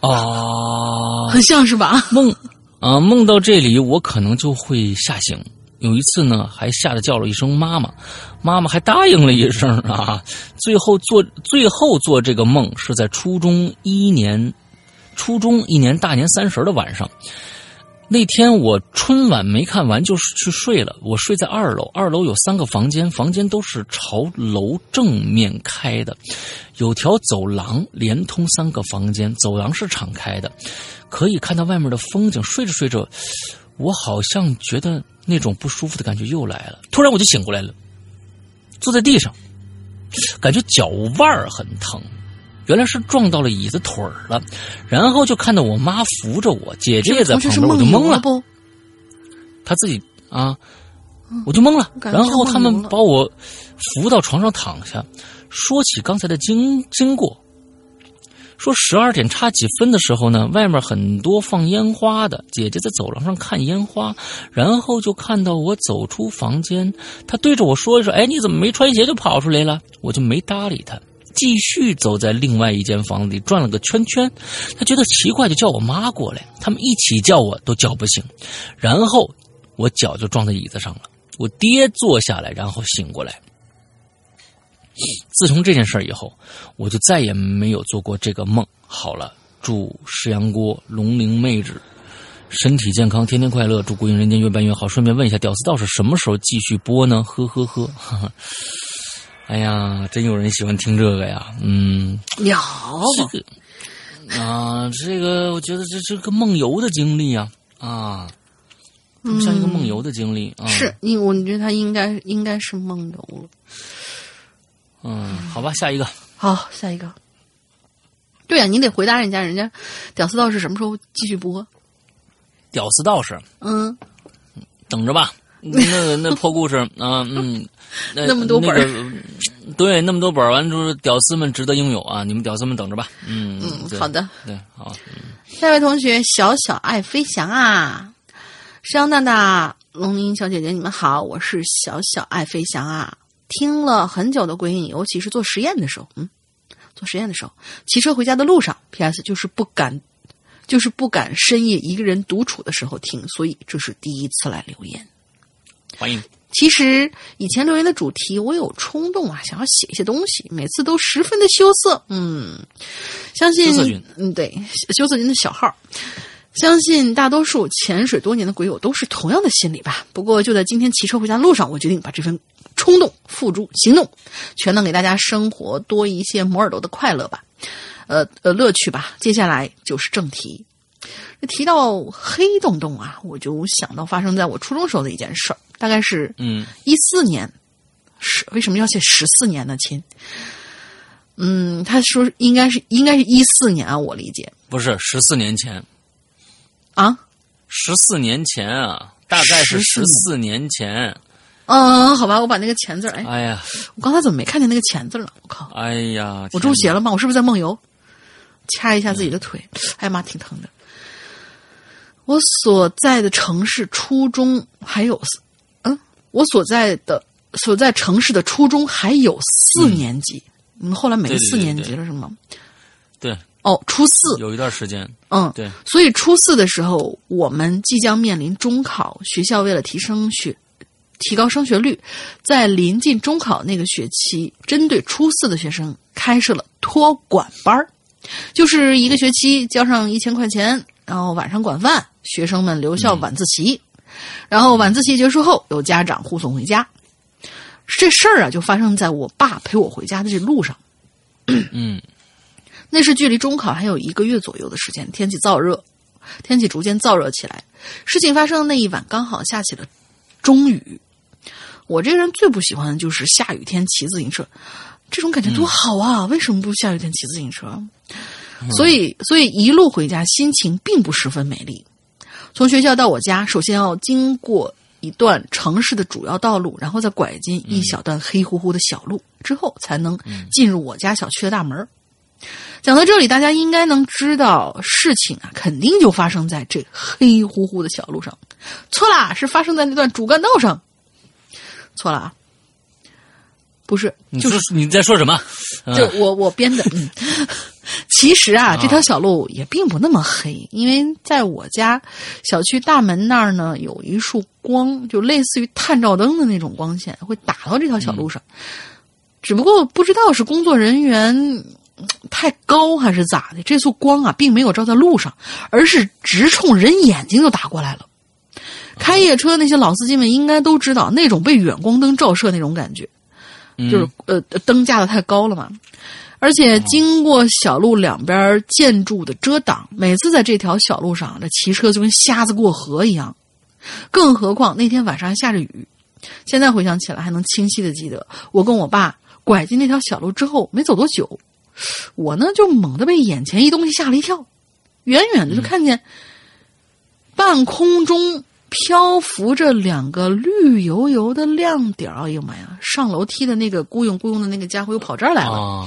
啊，很像是吧？梦啊，梦到这里，我可能就会吓醒。有一次呢，还吓得叫了一声妈妈，妈妈还答应了一声啊。最后做最后做这个梦是在初中一年，初中一年大年三十的晚上。那天我春晚没看完就去睡了，我睡在二楼，二楼有三个房间，房间都是朝楼正面开的，有条走廊连通三个房间，走廊是敞开的，可以看到外面的风景。睡着睡着，我好像觉得那种不舒服的感觉又来了，突然我就醒过来了，坐在地上，感觉脚腕儿很疼。原来是撞到了椅子腿儿了，然后就看到我妈扶着我，姐姐也在旁边，我就懵了。他自己啊，我就懵了。然后他们把我扶到床上躺下，说起刚才的经经过。说十二点差几分的时候呢，外面很多放烟花的，姐姐在走廊上看烟花，然后就看到我走出房间，她对着我说一说：“哎，你怎么没穿鞋就跑出来了？”我就没搭理她，继续走在另外一间房子里转了个圈圈。她觉得奇怪，就叫我妈过来，他们一起叫我都叫不醒，然后我脚就撞在椅子上了，我爹坐下来，然后醒过来。自从这件事儿以后，我就再也没有做过这个梦。好了，祝石阳锅龙灵妹纸身体健康，天天快乐，祝孤影人间越办越好。顺便问一下，屌丝道士什么时候继续播呢？呵呵呵。哎呀，真有人喜欢听这个呀，嗯，有，这个啊，这个我觉得这是个梦游的经历啊啊，像一个梦游的经历啊。是你，我觉得他应该应该是梦游了。嗯，好吧，下一个。好，下一个。对呀、你得回答人家，人家屌丝道士什么时候继续播？屌丝道士，嗯，等着吧。那那破故事 啊，嗯，那那么多本儿那个对，那么多本儿，完之后，屌丝们值得拥有啊！你们屌丝们等着吧。嗯嗯好的，对，好，下一位同学小小爱飞翔啊，山羊大大、龙吟小姐姐，你们好，我是小小爱飞翔啊。听了很久的鬼影，尤其是做实验的时候，嗯，做实验的时候，骑车回家的路上，P.S. 就是不敢，就是不敢深夜一个人独处的时候听，所以这是第一次来留言。欢迎。其实以前留言的主题，我有冲动啊，想要写一些东西，每次都十分的羞涩。嗯，相信嗯，对，羞涩您的小号。相信大多数潜水多年的鬼友都是同样的心理吧。不过就在今天骑车回家的路上，我决定把这份冲动付诸行动，全能给大家生活多一些摩尔多的快乐吧，呃呃乐趣吧。接下来就是正题。提到黑洞洞啊，我就想到发生在我初中时候的一件事儿，大概是嗯一四年，十为什么要写十四年呢？亲，嗯，他说应该是应该是一四年啊，我理解。不是十四年前，啊，十四年前啊，大概是十14四年前。嗯，好吧，我把那个钱字，哎，哎呀，我刚才怎么没看见那个钱字了？我靠，哎呀，我中邪了吗？我是不是在梦游？掐一下自己的腿，哎呀妈，挺疼的。我所在的城市初中还有，嗯，我所在的所在城市的初中还有四年级，嗯，后来没四年级了是吗？对，哦，初四，有一段时间，嗯，对，所以初四的时候，我们即将面临中考，学校为了提升学。提高升学率，在临近中考那个学期，针对初四的学生开设了托管班儿就是一个学期交上一千块钱，然后晚上管饭，学生们留校晚自习，然后晚自习结束后有家长护送回家。这事儿啊，就发生在我爸陪我回家的这路上。嗯 那是距离中考还有一个月左右的时间，天气燥热，天气逐渐燥热起来。事情发生的那一晚，刚好下起了中雨。我这个人最不喜欢的就是下雨天骑自行车，这种感觉多好啊！为什么不下雨天骑自行车？所以，所以一路回家，心情并不十分美丽。从学校到我家，首先要经过一段城市的主要道路，然后再拐进一小段黑乎乎的小路，之后才能进入我家小区的大门。讲到这里，大家应该能知道事情啊，肯定就发生在这黑乎乎的小路上。错啦，是发生在那段主干道上。错了啊，不是，就是说你在说什么？嗯就我我编的。嗯，其实啊，这条小路也并不那么黑，因为在我家小区大门那儿呢，有一束光，就类似于探照灯的那种光线，会打到这条小路上。只不过不知道是工作人员嗯太高还是咋的，这束光啊，并没有照在路上，而是直冲人眼睛就打过来了。开夜车那些老司机们应该都知道那种被远光灯照射那种感觉，就是呃灯架的太高了嘛。而且经过小路两边建筑的遮挡，每次在这条小路上，这骑车就跟瞎子过河一样。更何况那天晚上还下着雨。现在回想起来，还能清晰的记得，我跟我爸拐进那条小路之后，没走多久，我呢就猛地被眼前一东西吓了一跳，远远的就看见半空中漂浮着两个绿油油的亮点儿。哎呦妈呀！上楼梯的那个雇佣雇佣的那个家伙又跑这儿来了。啊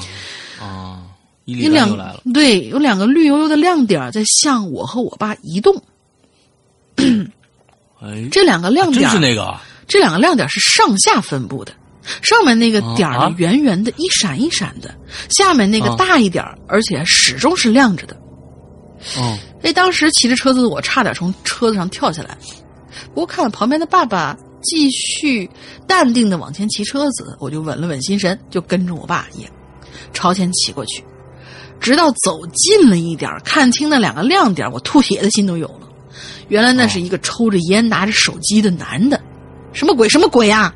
啊，有两又来了。对，有两个绿油油的亮点儿在向我和我爸移动。哎，这两个亮点儿是那个啊这两个亮点是上下分布的，上面那个点圆圆的，一闪一闪的；下面那个啊大一点儿，而且始终是亮着的。嗯哎，当时骑着车子的我差点从车子上跳下来，不过看旁边的爸爸继续淡定的往前骑车子，我就稳了稳心神，就跟着我爸也朝前骑过去，直到走近了一点，看清那两个亮点，我吐血的心都有了。原来那是一个抽着烟、拿着手机的男的，什么鬼？什么鬼啊！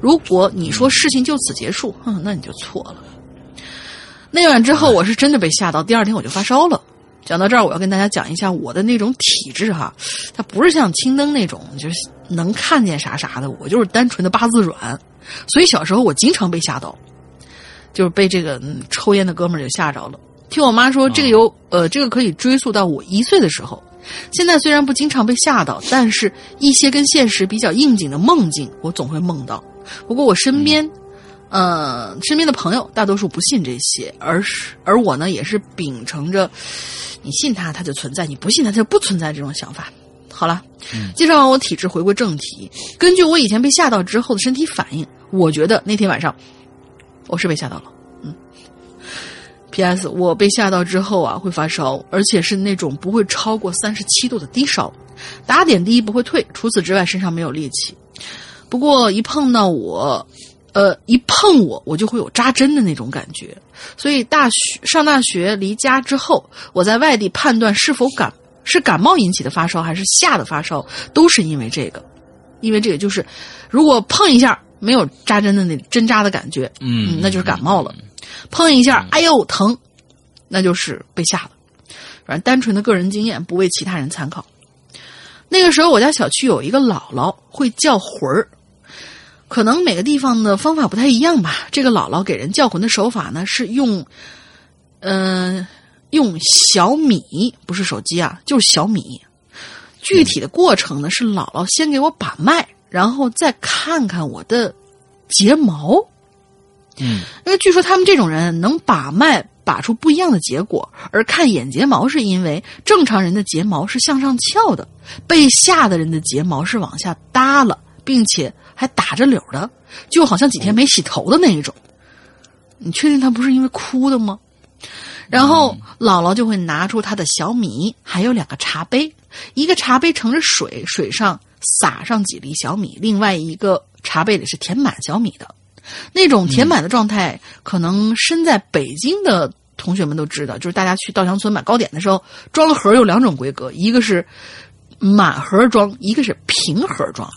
如果你说事情就此结束，哼，那你就错了。那晚之后，我是真的被吓到，第二天我就发烧了。讲到这儿，我要跟大家讲一下我的那种体质哈，它不是像青灯那种，就是能看见啥啥的，我就是单纯的八字软，所以小时候我经常被吓到，就是被这个、嗯、抽烟的哥们儿就吓着了。听我妈说，这个有、呃，这个可以追溯到我一岁的时候。现在虽然不经常被吓到，但是一些跟现实比较应景的梦境，我总会梦到。不过我身边，呃，身边的朋友大多数不信这些，而是而我呢，也是秉承着你信它它就存在，你不信它就不存在这种想法。好了，介绍完我体质，回归正题。根据我以前被吓到之后的身体反应，我觉得那天晚上我是被吓到了。嗯。P.S. 我被吓到之后啊，会发烧，而且是那种不会超过三十七度的低烧，打点滴不会退。除此之外，身上没有力气。不过一碰到我，呃，一碰我，我就会有扎针的那种感觉。所以大学上大学离家之后，我在外地判断是否感是感冒引起的发烧还是吓的发烧，都是因为这个，因为这个就是，如果碰一下没有扎针的那针扎的感觉，嗯那就是感冒了。碰一下，哎呦疼，那就是被吓了。反正单纯的个人经验，不为其他人参考。那个时候，我家小区有一个姥姥会叫魂儿，可能每个地方的方法不太一样吧。这个姥姥给人叫魂的手法呢，是用，嗯、用小米，不是手机啊，就是小米，具体的过程呢，是姥姥先给我把脉，然后再看看我的睫毛。嗯因为据说他们这种人能把脉把出不一样的结果，而看眼睫毛是因为正常人的睫毛是向上翘的，被吓的人的睫毛是往下耷了，并且还打着绺的，就好像几天没洗头的那一种。你确定他不是因为哭的吗？然后姥姥就会拿出她的小米，还有两个茶杯，一个茶杯盛着水，水上撒上几粒小米，另外一个茶杯里是填满小米的。那种填满的状态，可能身在北京的同学们都知道，就是大家去稻香村买糕点的时候，装盒有两种规格，一个是满盒装，一个是平盒装。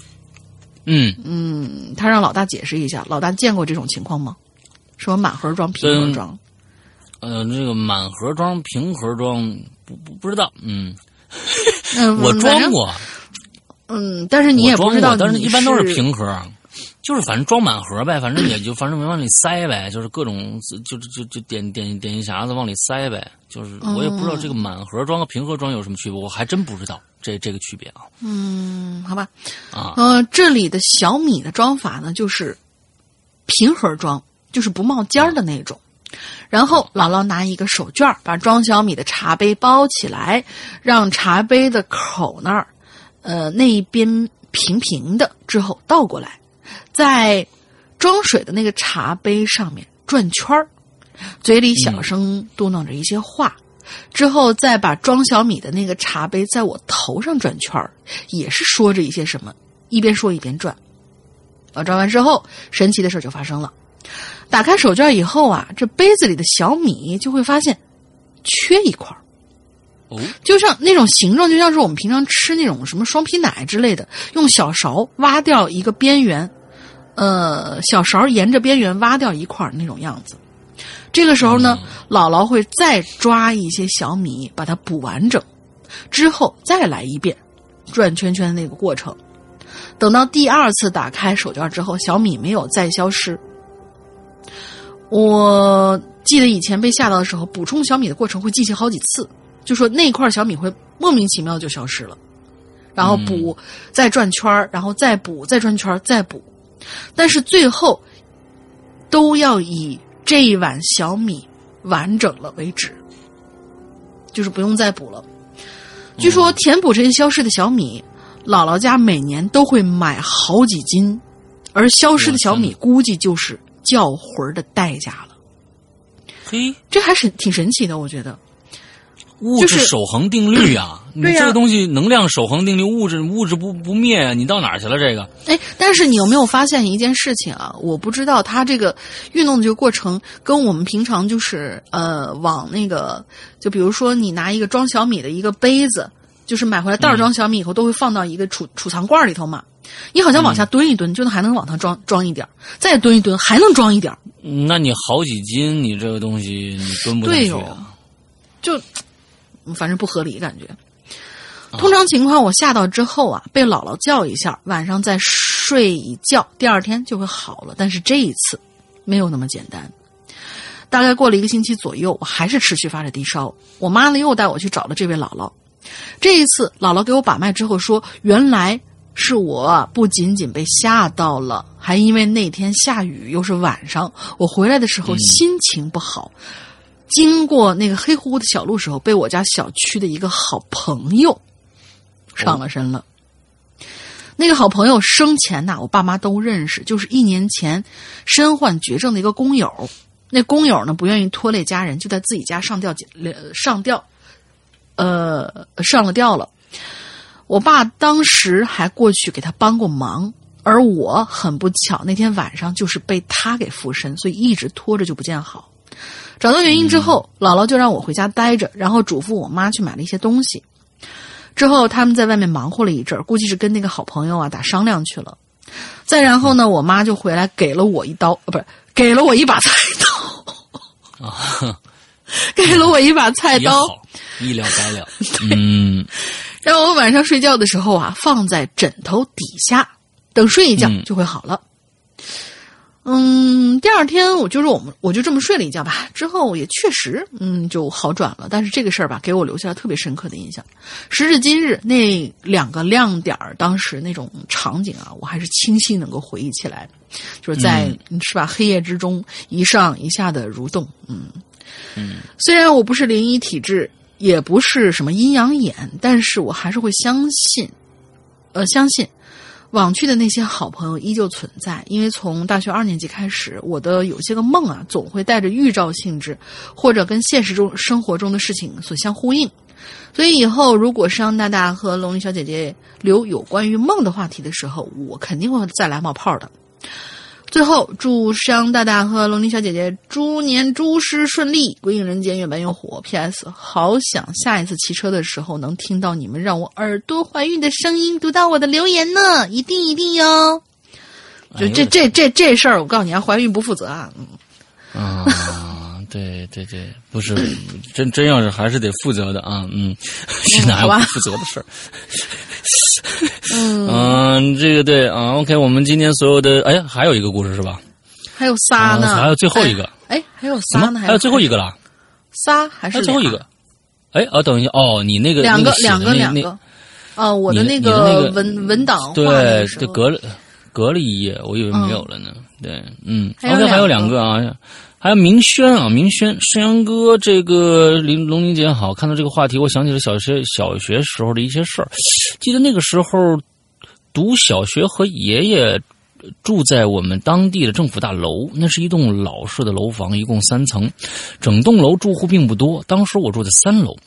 嗯，嗯，他让老大解释一下，老大见过这种情况吗？说满盒装、平盒装。呃，这个满盒装、平盒装不不不知道，嗯，嗯，我。装过，嗯，但是你也不知道但是一般都是平盒，就是反正装满盒呗，反正也就反正往里塞呗，就是各种就就就就点点点一匣子往里塞呗，就是我也不知道这个满盒装和平盒装有什么区别，我还真不知道这这个区别啊嗯，好吧，啊，呃，这里的小米的装法呢，就是平盒装，就是不冒尖儿的那种。然后姥姥拿一个手绢儿把装小米的茶杯包起来，让茶杯的口那儿，呃，那一边平平的，之后倒过来，在装水的那个茶杯上面转圈儿，嘴里小声嘟囔着一些话。之后再把装小米的那个茶杯在我头上转圈儿，也是说着一些什么，一边说一边转。啊，转完之后，神奇的事儿就发生了。打开手绢以后啊，这杯子里的小米就会发现缺一块儿哦，就像那种形状，就像是我们平常吃那种什么双皮奶之类的，用小勺挖掉一个边缘，呃，小勺沿着边缘挖掉一块儿那种样子。这个时候呢，姥姥会再抓一些小米，把它补完整，之后再来一遍转圈圈的那个过程。等到第二次打开手绢之后，小米没有再消失。我记得以前被吓到的时候，补充小米的过程会进行好几次，就说那块小米会莫名其妙就消失了，然后补，再转圈儿然后再补，再转圈儿再补，但是最后都要以这一碗小米完整了为止，就是不用再补了。据说填补这些消失的小米，姥姥家每年都会买好几斤，而消失的小米估计就是叫魂儿的代价了。嘿，这还是挺神奇的，我觉得。物质守恒定律啊、你这个东西能量守恒定律，物质物质不不灭啊，你到哪儿去了？这个哎，但是你有没有发现一件事情啊？我不知道它这个运动的这个过程跟我们平常就是呃往那个，就比如说你拿一个装小米的一个杯子，就是买回来袋儿装小米以后，都会放到一个储储藏罐里头嘛。你好像往下蹲一蹲，就能还能往上装装一点儿再蹲一蹲还能装一点那你好几斤，你这个东西你蹲不下对哟去啊。就嗯反正不合理感觉。通常情况，我吓到之后啊，被姥姥叫一下，晚上再睡一觉，第二天就会好了。但是这一次没有那么简单。大概过了一个星期左右，我还是持续发着低烧。我妈呢又带我去找了这位姥姥。这一次，姥姥给我把脉之后说，原来是我不仅仅被吓到了，还因为那天下雨，又是晚上，我回来的时候心情不好。经过那个黑乎乎的小路时候，被我家小区的一个好朋友上了身了。那个好朋友生前呐，我爸妈都认识，就是一年前身患绝症的一个工友。那工友呢不愿意拖累家人，就在自己家上吊上吊，呃上了吊了。我爸当时还过去给他帮过忙，而我很不巧那天晚上就是被他给附身，所以一直拖着就不见好。找到原因之后，姥姥就让我回家待着，然后嘱咐我妈去买了一些东西。之后他们在外面忙活了一阵儿，估计是跟那个好朋友啊打商量去了。再然后呢，我妈就回来给了我一刀，呃，不是给了我一把菜刀，啊，给了我一把菜刀，好，一了百了。嗯，让我晚上睡觉的时候啊放在枕头底下，等睡一觉嗯就会好了。嗯，第二天我就是我们我就这么睡了一觉吧，之后也确实嗯就好转了。但是这个事儿吧，给我留下了特别深刻的印象。时至今日，那两个亮点儿当时那种场景啊，我还是清晰能够回忆起来，就是在、是吧黑夜之中一上一下的蠕动。嗯嗯，虽然我不是灵异体质，也不是什么阴阳眼，但是我还是会相信，呃，相信。往去的那些好朋友依旧存在，因为从大学二年级开始，我的有些个梦啊，总会带着预兆性质，或者跟现实中生活中的事情所相呼应。所以以后如果商大大和龙鳞小姐姐留有关于梦的话题的时候，我肯定会再来冒泡的。最后，祝商大大和龙鳞小姐姐猪年诸事顺利，鬼影人间越办越火。P.S. 好想下一次骑车的时候能听到你们让我耳朵怀孕的声音，读到我的留言呢，一定一定哟。就这这这这事儿，我告诉你啊，怀孕不负责啊。嗯啊，对对对，不是真真要是还是得负责的啊，嗯，现在还有不负责的事儿。嗯，这个对啊，OK，我们今天所有的，哎，还有一个故事是吧？还有仨呢，还有最后一个，哎，还有仨呢，还有最后一个了，仨还是最后一个？哎，哦，等一下，哦，你那个两个两个两个，哦，我的那个文文档对，就隔了隔了一页，我以为没有了呢。对，嗯，OK，还有两个啊。还有明轩啊，明轩，山羊哥，这个林龙玲姐好，看到这个话题，我想起了小学小学时候的一些事儿。记得那个时候读小学和爷爷住在我们当地的政府大楼，那是一栋老式的楼房，一共三层，整栋楼住户并不多。当时我住在三楼，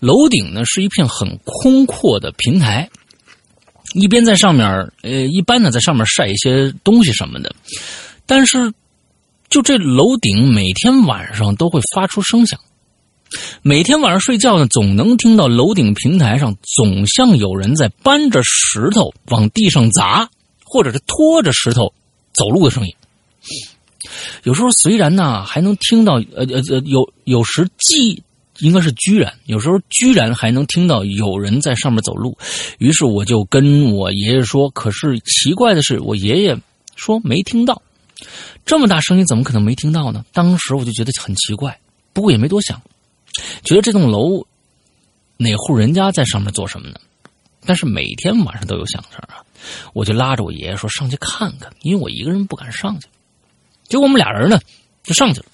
楼顶呢是一片很空阔的平台，一边在上面，呃，一般呢在上面晒一些东西什么的，但是。就这楼顶每天晚上都会发出声响，每天晚上睡觉呢，总能听到楼顶平台上总像有人在搬着石头往地上砸，或者是拖着石头走路的声音。有时候虽然呢还能听到，呃呃呃，有有时既应该是居然，有时候居然还能听到有人在上面走路。于是我就跟我爷爷说，可是奇怪的是，我爷爷说没听到。这么大声音，怎么可能没听到呢？当时我就觉得很奇怪，不过也没多想，觉得这栋楼哪户人家在上面做什么呢？但是每天晚上都有响声啊，我就拉着我爷爷说上去看看，因为我一个人不敢上去。结果我们俩人呢就上去了，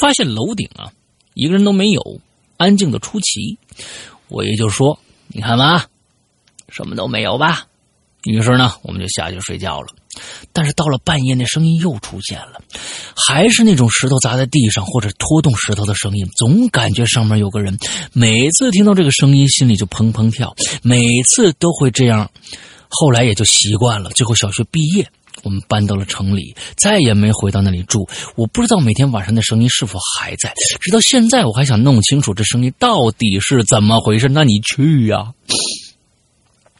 发现楼顶啊一个人都没有，安静的出奇。我爷就说：“你看吧，什么都没有吧。”于是呢，我们就下去睡觉了。但是到了半夜，那声音又出现了，还是那种石头砸在地上或者拖动石头的声音，总感觉上面有个人。每次听到这个声音，心里就砰砰跳，每次都会这样。后来也就习惯了。最后小学毕业，我们搬到了城里，再也没回到那里住。我不知道每天晚上的声音是否还在，直到现在我还想弄清楚这声音到底是怎么回事。那你去呀。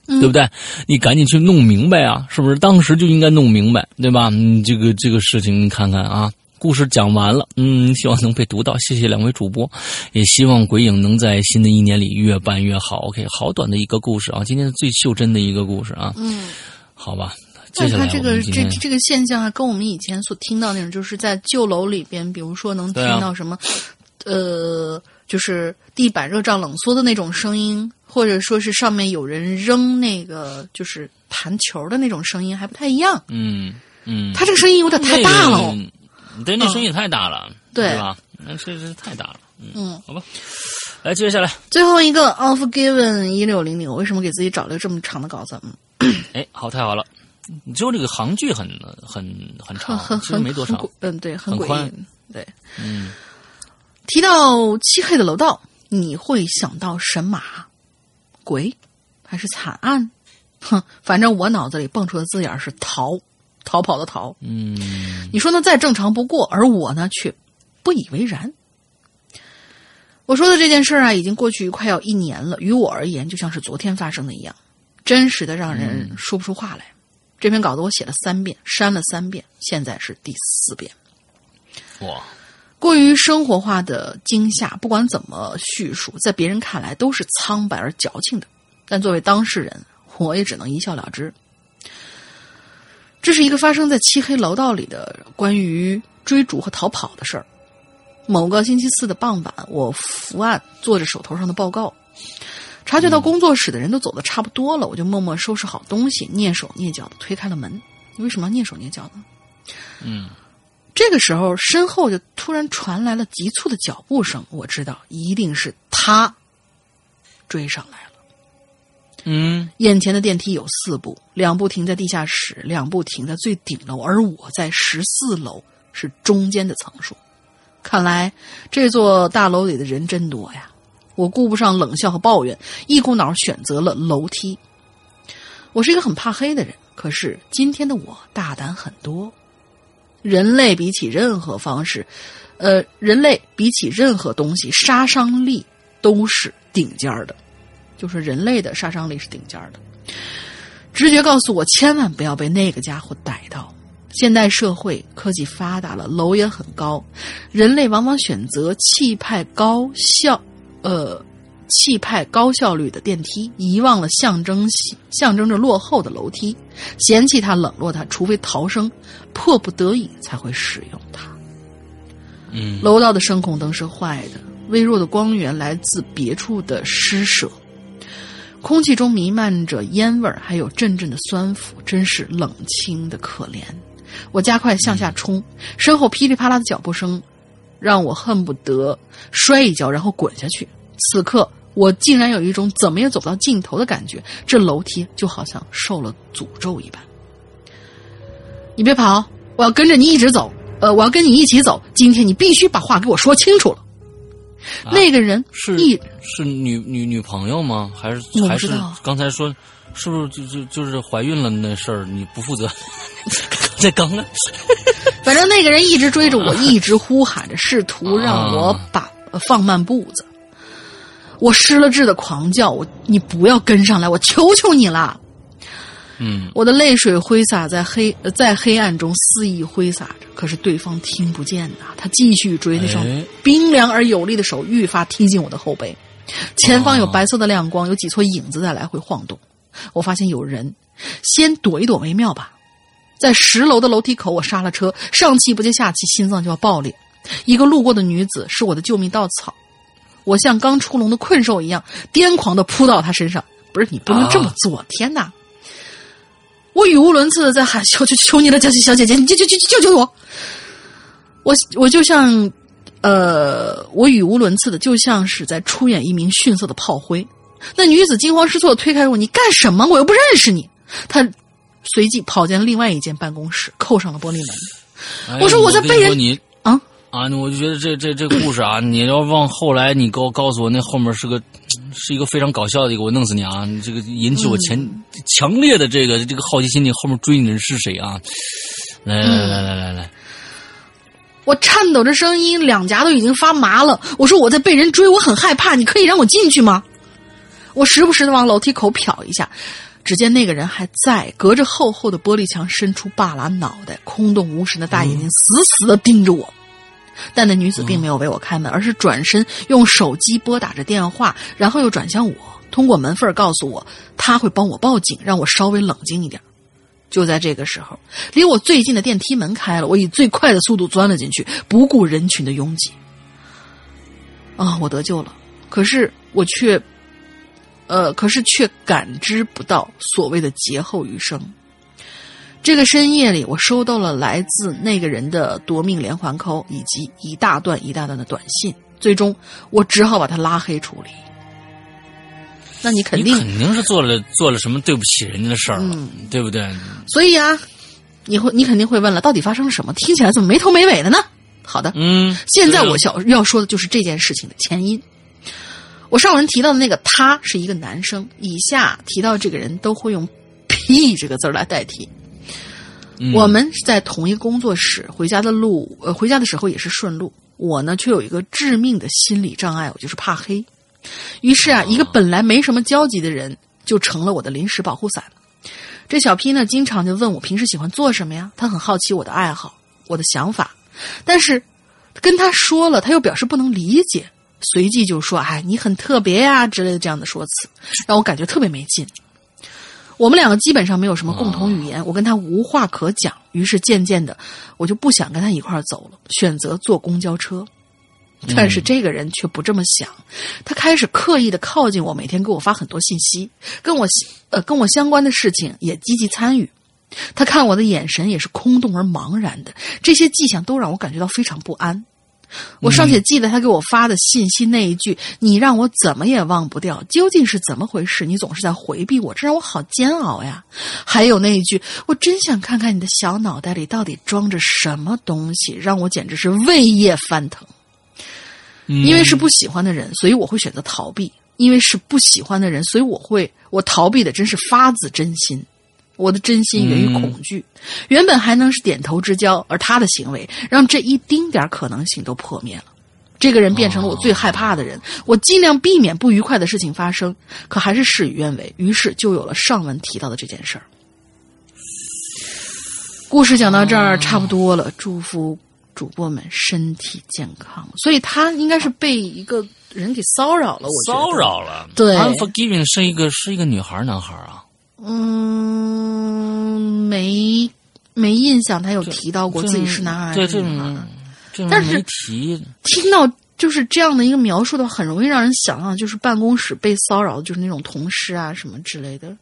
对不对？你赶紧去弄明白啊！是不是当时就应该弄明白，对吧？嗯，这个这个事情，你看看啊，故事讲完了，嗯，希望能被读到。谢谢两位主播，也希望鬼影能在新的一年里越办越好。OK，好短的一个故事啊，今天最袖珍的一个故事啊。嗯，好吧。接下来这个这这个现象啊，跟我们以前所听到那种，就是在旧楼里边，比如说能听到什么，呃，就是地板热胀冷缩的那种声音。或者说是上面有人扔那个就是弹球的那种声音还不太一样。嗯嗯，他这个声音有点太大了。对，那声音也太大了，对吧？那这是太大了。嗯，好吧。来，接下来最后一个 Off Given 一六零零，我为什么给自己找了个这么长的稿子？嗯，哎，好，太好了。你就这个行距很很很长，很很没多长。嗯，对，很宽。对，嗯。提到漆黑的楼道，你会想到神马？鬼，还是惨案？哼，反正我脑子里蹦出的字眼是逃，逃跑的逃。嗯，你说那再正常不过，而我呢却不以为然。我说的这件事啊，已经过去快要一年了，于我而言就像是昨天发生的一样，真实的让人说不出话来。这篇稿子我写了三遍，删了三遍，现在是第四遍。哇！过于生活化的惊吓，不管怎么叙述，在别人看来都是苍白而矫情的。但作为当事人，我也只能一笑了之。这是一个发生在漆黑楼道里的关于追逐和逃跑的事儿。某个星期四的傍晚，我伏案做着手头上的报告，察觉到工作室的人都走的差不多了，我就默默收拾好东西，蹑手蹑脚的推开了门。你为什么要蹑手蹑脚呢？嗯，这个时候，身后就突然传来了急促的脚步声，我知道一定是他追上来了。嗯眼前的电梯有四部，两部停在地下室，两部停在最顶楼，而我在十四楼，是中间的层数。看来这座大楼里的人真多呀！我顾不上冷笑和抱怨，一股脑选择了楼梯。我是一个很怕黑的人，可是今天的我大胆很多。人类比起任何方式，呃，人类比起任何东西，杀伤力都是顶尖儿的。就是人类的杀伤力是顶尖儿的。直觉告诉我，千万不要被那个家伙逮到。现代社会科技发达了，楼也很高，人类往往选择气派高效，呃，气派高效率的电梯，遗忘了象征象征着落后的楼梯，嫌弃它，冷落它，除非逃生，迫不得已才会使用它。嗯，楼道的声控灯是坏的，微弱的光源来自别处的施舍，空气中弥漫着烟味儿，还有阵阵的酸腐，真是冷清的可怜。我加快向下冲，身后噼里啪啦的脚步声，让我恨不得摔一跤，然后滚下去。此刻，我竟然有一种怎么也走不到尽头的感觉，这楼梯就好像受了诅咒一般。你别跑，我要跟着你一直走。呃，我要跟你一起走。今天你必须把话给我说清楚了。那个人是一是女女女朋友吗？还是还是刚才说是不是就就就是怀孕了那事儿你不负责？这刚刚反正那个人一直追着我，一直呼喊着，试图让我把、呃放慢步子。我失了智的狂叫：“我你不要跟上来，我求求你了！”嗯我的泪水挥洒在黑呃在黑暗中肆意挥洒着，可是对方听不见呐。他继续追，那双哎冰凉而有力的手愈发踢进我的后背。前方有白色的亮光，有几撮影子在来回晃动。我发现有人，先躲一躲为妙吧。在十楼的楼梯口，我刹了车，上气不接下气，心脏就要爆裂。一个路过的女子是我的救命稻草，我像刚出笼的困兽一样，癫狂的扑到他身上。不是你不能这么做，天哪！我语无伦次的在喊：“求求求你了，小姐小姐姐，你救救救救救我！”我我就像，呃，我语无伦次的，就像是在出演一名逊色的炮灰。那女子惊慌失措的推开我：“你干什么？我又不认识你！”她随即跑进另外一间办公室，扣上了玻璃门。哎我说我在被人你啊啊，我就觉得这这这故事啊，你要往后来你给我告诉我，那后面是个是一个非常搞笑的一个，我弄死你啊！你这个引起我前、嗯强烈的这个这个好奇心，你后面追你的人是谁啊？来来来来来来来，我颤抖着声音，两颊都已经发麻了。我说我在被人追，我很害怕，你可以让我进去吗？我时不时的往楼梯口瞟一下，只见那个人还在，隔着厚厚的玻璃墙伸出半拉脑袋，空洞无神的大眼睛死死的盯着我。但那女子并没有为我开门，而是转身用手机拨打着电话，然后又转向我，通过门缝告诉我她会帮我报警，让我稍微冷静一点。就在这个时候，离我最近的电梯门开了，我以最快的速度钻了进去，不顾人群的拥挤。啊，我得救了，可是我却，呃，可是却感知不到所谓的劫后余生。这个深夜里，我收到了来自那个人的夺命连环扣，以及一大段一大段的短信。最终，我只好把他拉黑处理。那你肯定你肯定是做了做了什么对不起人家的事儿了，嗯对不对？所以啊，你会你肯定会问了，到底发生了什么？听起来怎么没头没尾的呢？好的，嗯，现在我想要说的就是这件事情的前因。我上文提到的那个他是一个男生，以下提到这个人都会用 “P” 这个字儿来代替。嗯我们是在同一个工作室，回家的路，呃，回家的时候也是顺路。我呢，却有一个致命的心理障碍，我就是怕黑。于是啊，一个本来没什么交集的人，就成了我的临时保护伞。这小 P 呢，经常就问我平时喜欢做什么呀？他很好奇我的爱好，我的想法，但是跟他说了，他又表示不能理解，随即就说：“哎，你很特别呀、之类的这样的说辞，让我感觉特别没劲。我们两个基本上没有什么共同语言，我跟他无话可讲。于是渐渐的，我就不想跟他一块儿走了，选择坐公交车。但是这个人却不这么想，他开始刻意的靠近我，每天给我发很多信息，跟我呃跟我相关的事情也积极参与。他看我的眼神也是空洞而茫然的，这些迹象都让我感觉到非常不安。我尚且记得他给我发的信息那一句：“你让我怎么也忘不掉，究竟是怎么回事？你总是在回避我，这让我好煎熬呀。”还有那一句：“我真想看看你的小脑袋里到底装着什么东西，让我简直是胃液翻腾。”因为是不喜欢的人，所以我会选择逃避；因为是不喜欢的人，所以我会我逃避的真是发自真心。我的真心源于恐惧，原本还能是点头之交，而他的行为让这一丁点可能性都破灭了。这个人变成了我最害怕的人，我尽量避免不愉快的事情发生，可还是事与愿违。于是就有了上文提到的这件事儿。故事讲到这儿差不多了，祝福主播们身体健康。所以他应该是被一个人给骚扰了，我骚扰了。对，Unforgiving 是一个是一个女孩男孩啊。嗯，没没印象，他有提到过自己是男孩还是女孩，但是提听到就是这样的一个描述的话，很容易让人想象，就是办公室被骚扰就是那种同事啊什么之类的。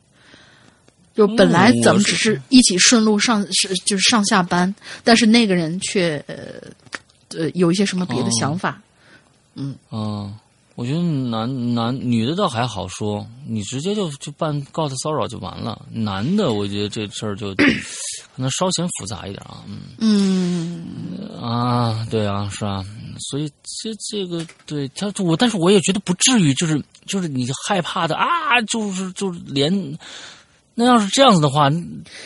就本来咱们只是一起顺路上是就是上下班，但是那个人却呃呃有一些什么别的想法，嗯嗯。我觉得男男女的倒还好说，你直接就就办告他骚扰就完了。男的，我觉得这事儿就 可能稍显复杂一点啊。嗯啊，对啊，是啊，所以这这个对他我，但是我也觉得不至于，就是就是你害怕的啊，就是就是连。那要是这样子的话，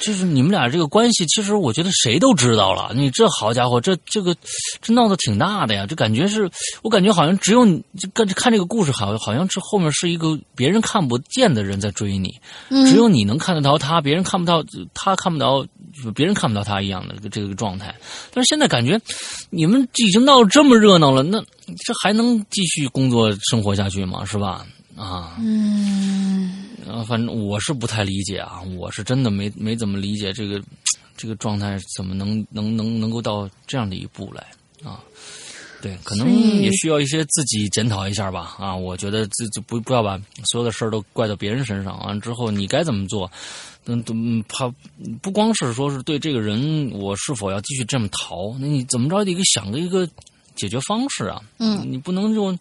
就是你们俩这个关系，其实我觉得谁都知道了。你这好家伙，这这个这闹得挺大的呀！这感觉是我感觉好像只有你看看这个故事，好好像是后面是一个别人看不见的人在追你，只有你能看得到他，别人看不到，他看不到，别人看不到他一样的这个状态。但是现在感觉你们已经闹得这么热闹了，那这还能继续工作生活下去吗？是吧？啊，嗯，啊，反正我是不太理解啊，我是真的没没怎么理解这个这个状态怎么能能能能够到这样的一步来啊？对，可能也需要一些自己检讨一下吧啊！我觉得自己不不要把所有的事儿都怪到别人身上，完之后你该怎么做？嗯，怕不光是说是对这个人，我是否要继续这么逃？那你怎么着也得想个一个解决方式啊？嗯，你不能就。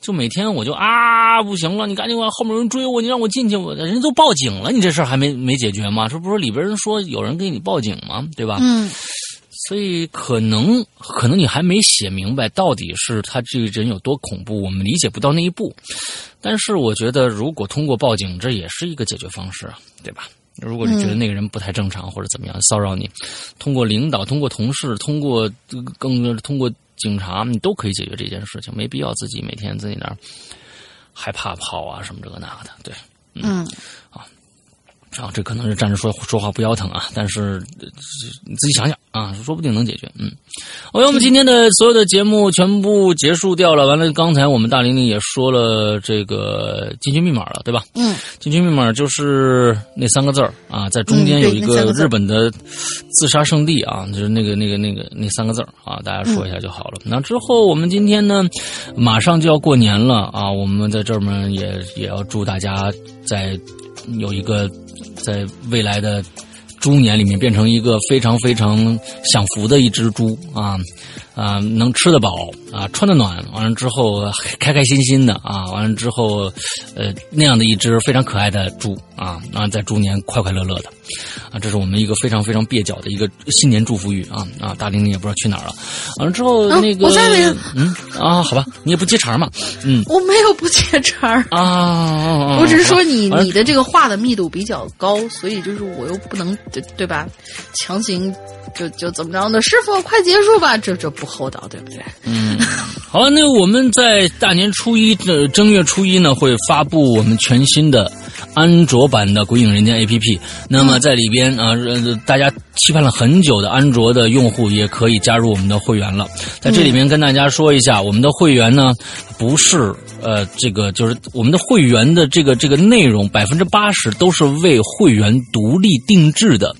就每天我就啊不行了，你赶紧往后面有人追我，你让我进去，我人家都报警了，你这事儿还没没解决吗？这不是里边人说有人给你报警吗？对吧？嗯，所以可能可能你还没写明白到底是他这个人有多恐怖，我们理解不到那一步。但是我觉得，如果通过报警，这也是一个解决方式，对吧？如果你觉得那个人不太正常或者怎么样骚扰你，通过领导、通过同事、通过更通过。警察，你都可以解决这件事情，没必要自己每天自己那儿害怕跑啊什么这个那个的，对，嗯，啊。啊，这可能是站着说说话不腰疼啊，但是你自己想想啊，说不定能解决。嗯，OK，我们今天的所有的节目全部结束掉了。完了，刚才我们大玲玲也说了这个进群密码了，对吧？嗯，进群密码就是那三个字儿啊，在中间有一个日本的自杀圣地啊，就是那个那个那个那三个字儿啊，大家说一下就好了。那之后我们今天呢，马上就要过年了啊，我们在这儿呢也也要祝大家在有一个。在未来的猪年里面，变成一个非常非常享福的一只猪啊啊，能吃得饱啊，穿得暖，完了之后 开开心心的啊，完了之后呃那样的一只非常可爱的猪啊，啊在猪年快快乐乐的。啊，这是我们一个非常非常蹩脚的一个新年祝福语啊啊！大玲玲也不知道去哪儿了。完了之后，那个我在呢。嗯啊，好吧，你也不接茬嘛。嗯，我没有不接茬啊。我只是说你你的这个话的密度比较高，所以就是我又不能对对吧？强行就就怎么着呢？师傅，快结束吧，这这不厚道，对不对？嗯，好了，那我们在大年初一的正月初一呢，会发布我们全新的。安卓版的《鬼影人间》APP，那么在里边啊，大家期盼了很久的安卓的用户也可以加入我们的会员了。在这里面跟大家说一下，我们的会员呢，不是呃这个就是我们的会员的这个这个内容百分之八十都是为会员独立定制的，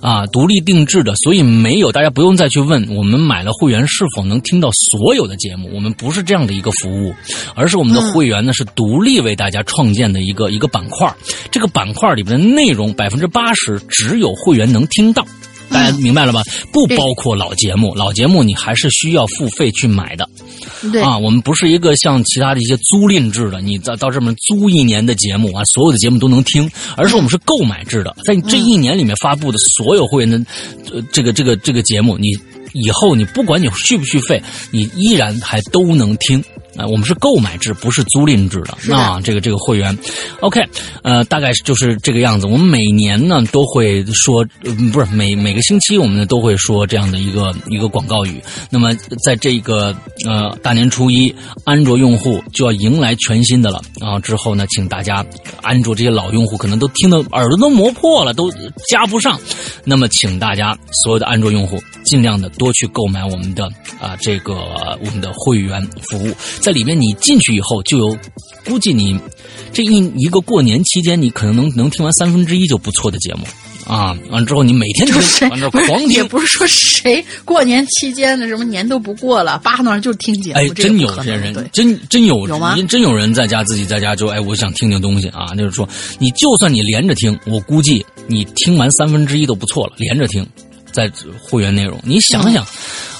啊，独立定制的，所以没有大家不用再去问我们买了会员是否能听到所有的节目，我们不是这样的一个服务，而是我们的会员呢是独立为大家创建的一个一个板块，这个板块里面的内容百分之八十只有会员能听到。大家明白了吧？不包括老节目，老节目你还是需要付费去买的。对啊，我们不是一个像其他的一些租赁制的，你到到这边租一年的节目啊，所有的节目都能听，而是我们是购买制的，在这一年里面发布的所有会员的呃这个这个这个节目，你以后你不管你续不续费，你依然还都能听。啊，我们是购买制，不是租赁制的。啊，这个这个会员，OK，呃，大概就是这个样子。我们每年呢都会说，呃不是每每个星期我们呢都会说这样的一个一个广告语。那么在这个呃大年初一，安卓用户就要迎来全新的了。啊，之后呢，请大家安卓这些老用户可能都听得耳朵都磨破了，都加不上。那么，请大家所有的安卓用户尽量的多去购买我们的啊这个我们的会员服务。在里面你进去以后，就有估计你这一一个过年期间，你可能能能听完三分之一就不错的节目啊。完之后你每天都，完之后 狂听，也不是说谁过年期间的什么年都不过了，扒那就听节目。哎，真有些人，真真有有吗真有人在家自己在家就哎，我想听听东西啊。就是说，你就算你连着听，我估计你听完三分之一都不错了，连着听。在会员内容，你想想，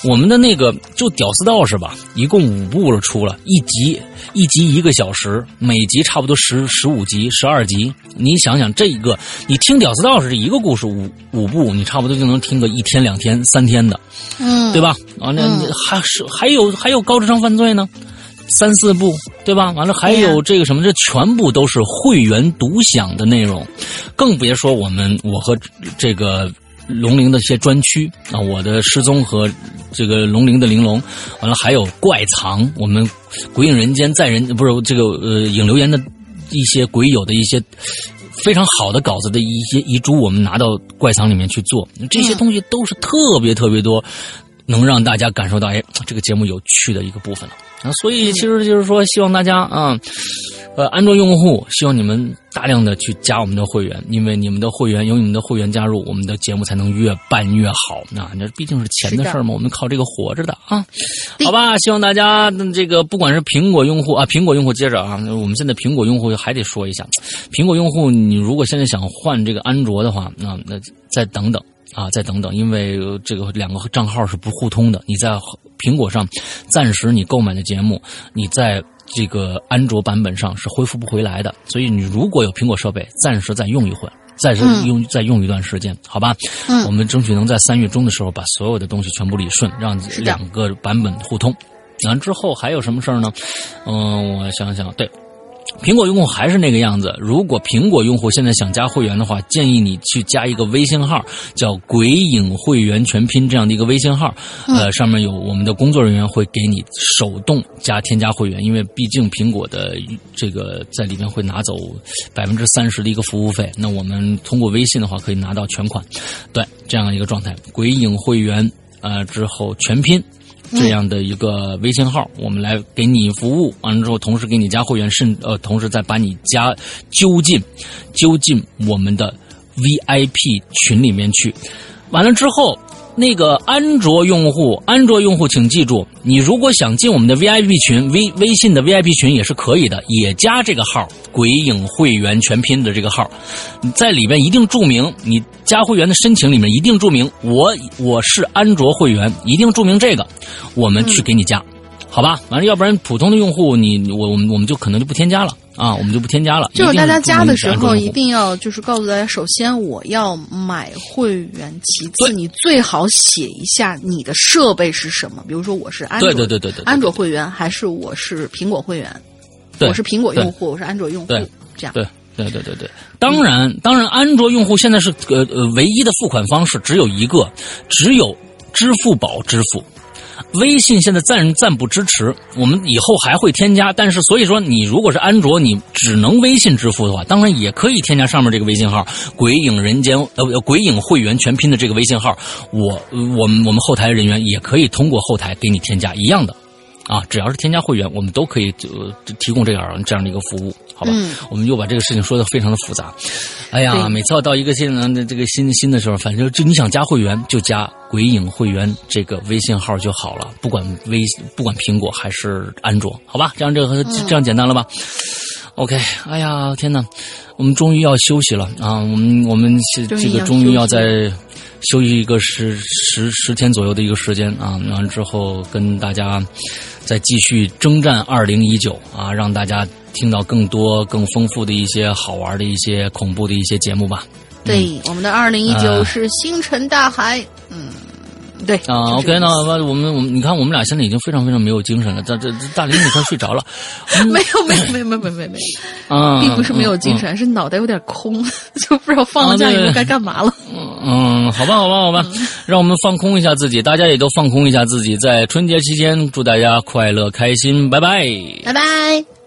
我们的那个就《屌丝道士》吧，一共五部了，出了一集，一集一个小时，每集差不多十十五集、十二集。你想想，这一个你听《屌丝道士》这一个故事五五部，你差不多就能听个一天、两天、三天的，嗯，对吧？啊，那嗯还是还有还有高智商犯罪呢，三四部，对吧？完了还有这个什么，这全部都是会员独享的内容，更别说我们我和这个。龙陵的一些专区啊，我的失踪和这个龙陵的玲珑，完了还有怪藏，我们鬼影人间在人不是这个呃影留言的一些鬼友的一些非常好的稿子的一些遗珠，我们拿到怪藏里面去做，这些东西都是特别特别多，能让大家感受到哎 这个节目有趣的一个部分了啊。所以其实就是说，希望大家啊。呃，安卓用户希望你们大量的去加我们的会员，因为你们的会员有你们的会员加入，我们的节目才能越办越好。那那毕竟是钱的事儿嘛，我们靠这个活着的啊。好吧，希望大家嗯这个不管是苹果用户啊，苹果用户接着啊，我们现在苹果用户还得说一下，苹果用户你如果现在想换这个安卓的话，那那再等等。啊，再等等，因为呃这个两个账号是不互通的。你在苹果上暂时你购买的节目，你在这个安卓版本上是恢复不回来的。所以你如果有苹果设备，暂时再用一会儿，暂时用、再用一段时间，好吧？嗯我们争取能在三月中的时候把所有的东西全部理顺，让两个版本互通。完之后还有什么事儿呢？嗯，我想想，对。苹果用户还是那个样子。如果苹果用户现在想加会员的话，建议你去加一个微信号，叫“鬼影会员全拼”这样的一个微信号。呃，上面有我们的工作人员会给你手动加添加会员，因为毕竟苹果的这个在里面会拿走百分之三十的一个服务费。那我们通过微信的话，可以拿到全款。对，这样一个状态。鬼影会员呃之后全拼。这样的一个微信号，我们来给你服务，完了之后，同时给你加会员，甚呃，同时再把你加揪进揪进我们的 VIP 群里面去。完了之后，那个安卓用户，安卓用户请记住，你如果想进我们的 VIP 群，微微信的 VIP 群也是可以的，也加这个号“鬼影会员全拼”的这个号，在里边一定注明，你加会员的申请里面一定注明我我是安卓会员，一定注明这个，我们去给你加。好吧，完了，要不然普通的用户，你我我们我们就可能就不添加了啊，我们就不添加了。就是大家加的时候一一定定要就是告诉大家，首先我要买会员，其次你最好写一下你的设备是什么，比如说我是安卓，对对对对安卓会员还是我是苹果会员，对我是苹果用户，我是安卓用户，这样对对对对对，当然当然，安卓用户现在是呃呃唯一的付款方式只有一个，只有支付宝支付。微信现在暂暂不支持，我们以后还会添加。但是，所以说你如果是安卓，你只能微信支付的话，当然也可以添加上面这个微信号“鬼影人间”呃“鬼影会员全拼”的这个微信号。我我们我们后台人员也可以通过后台给你添加一样的。啊，只要是添加会员，我们都可以就就提供这样这样的一个服务，好吧？嗯我们又把这个事情说的非常的复杂。哎呀，每次要到一个新的这个新新的时候，反正就你想加会员就加鬼影会员这个微信号就好了，不管微不管苹果还是安卓，好吧？这样这个这样简单了吧？OK，哎呀，天哪，我们终于要休息了啊！我们我们这个终于要在休息一个十十十天左右的一个时间啊，完了之后跟大家再继续征战二零一九啊，让大家听到更多更丰富的一些好玩的一些恐怖的一些节目吧。对，我们的二零一九是星辰大海，嗯，对啊，OK，那那我们我们你看我们俩现在已经非常非常没有精神了，这这这大林你快睡着了，没有没有没有没有没有没有没有，啊，并不是没有精嗯神，是脑袋有点空，就不知道放了假以后该干嘛了。嗯，好吧，好吧，好吧，让我们放空一下自己，大家也都放空一下自己，在春节期间，祝大家快乐开心，拜拜。拜拜。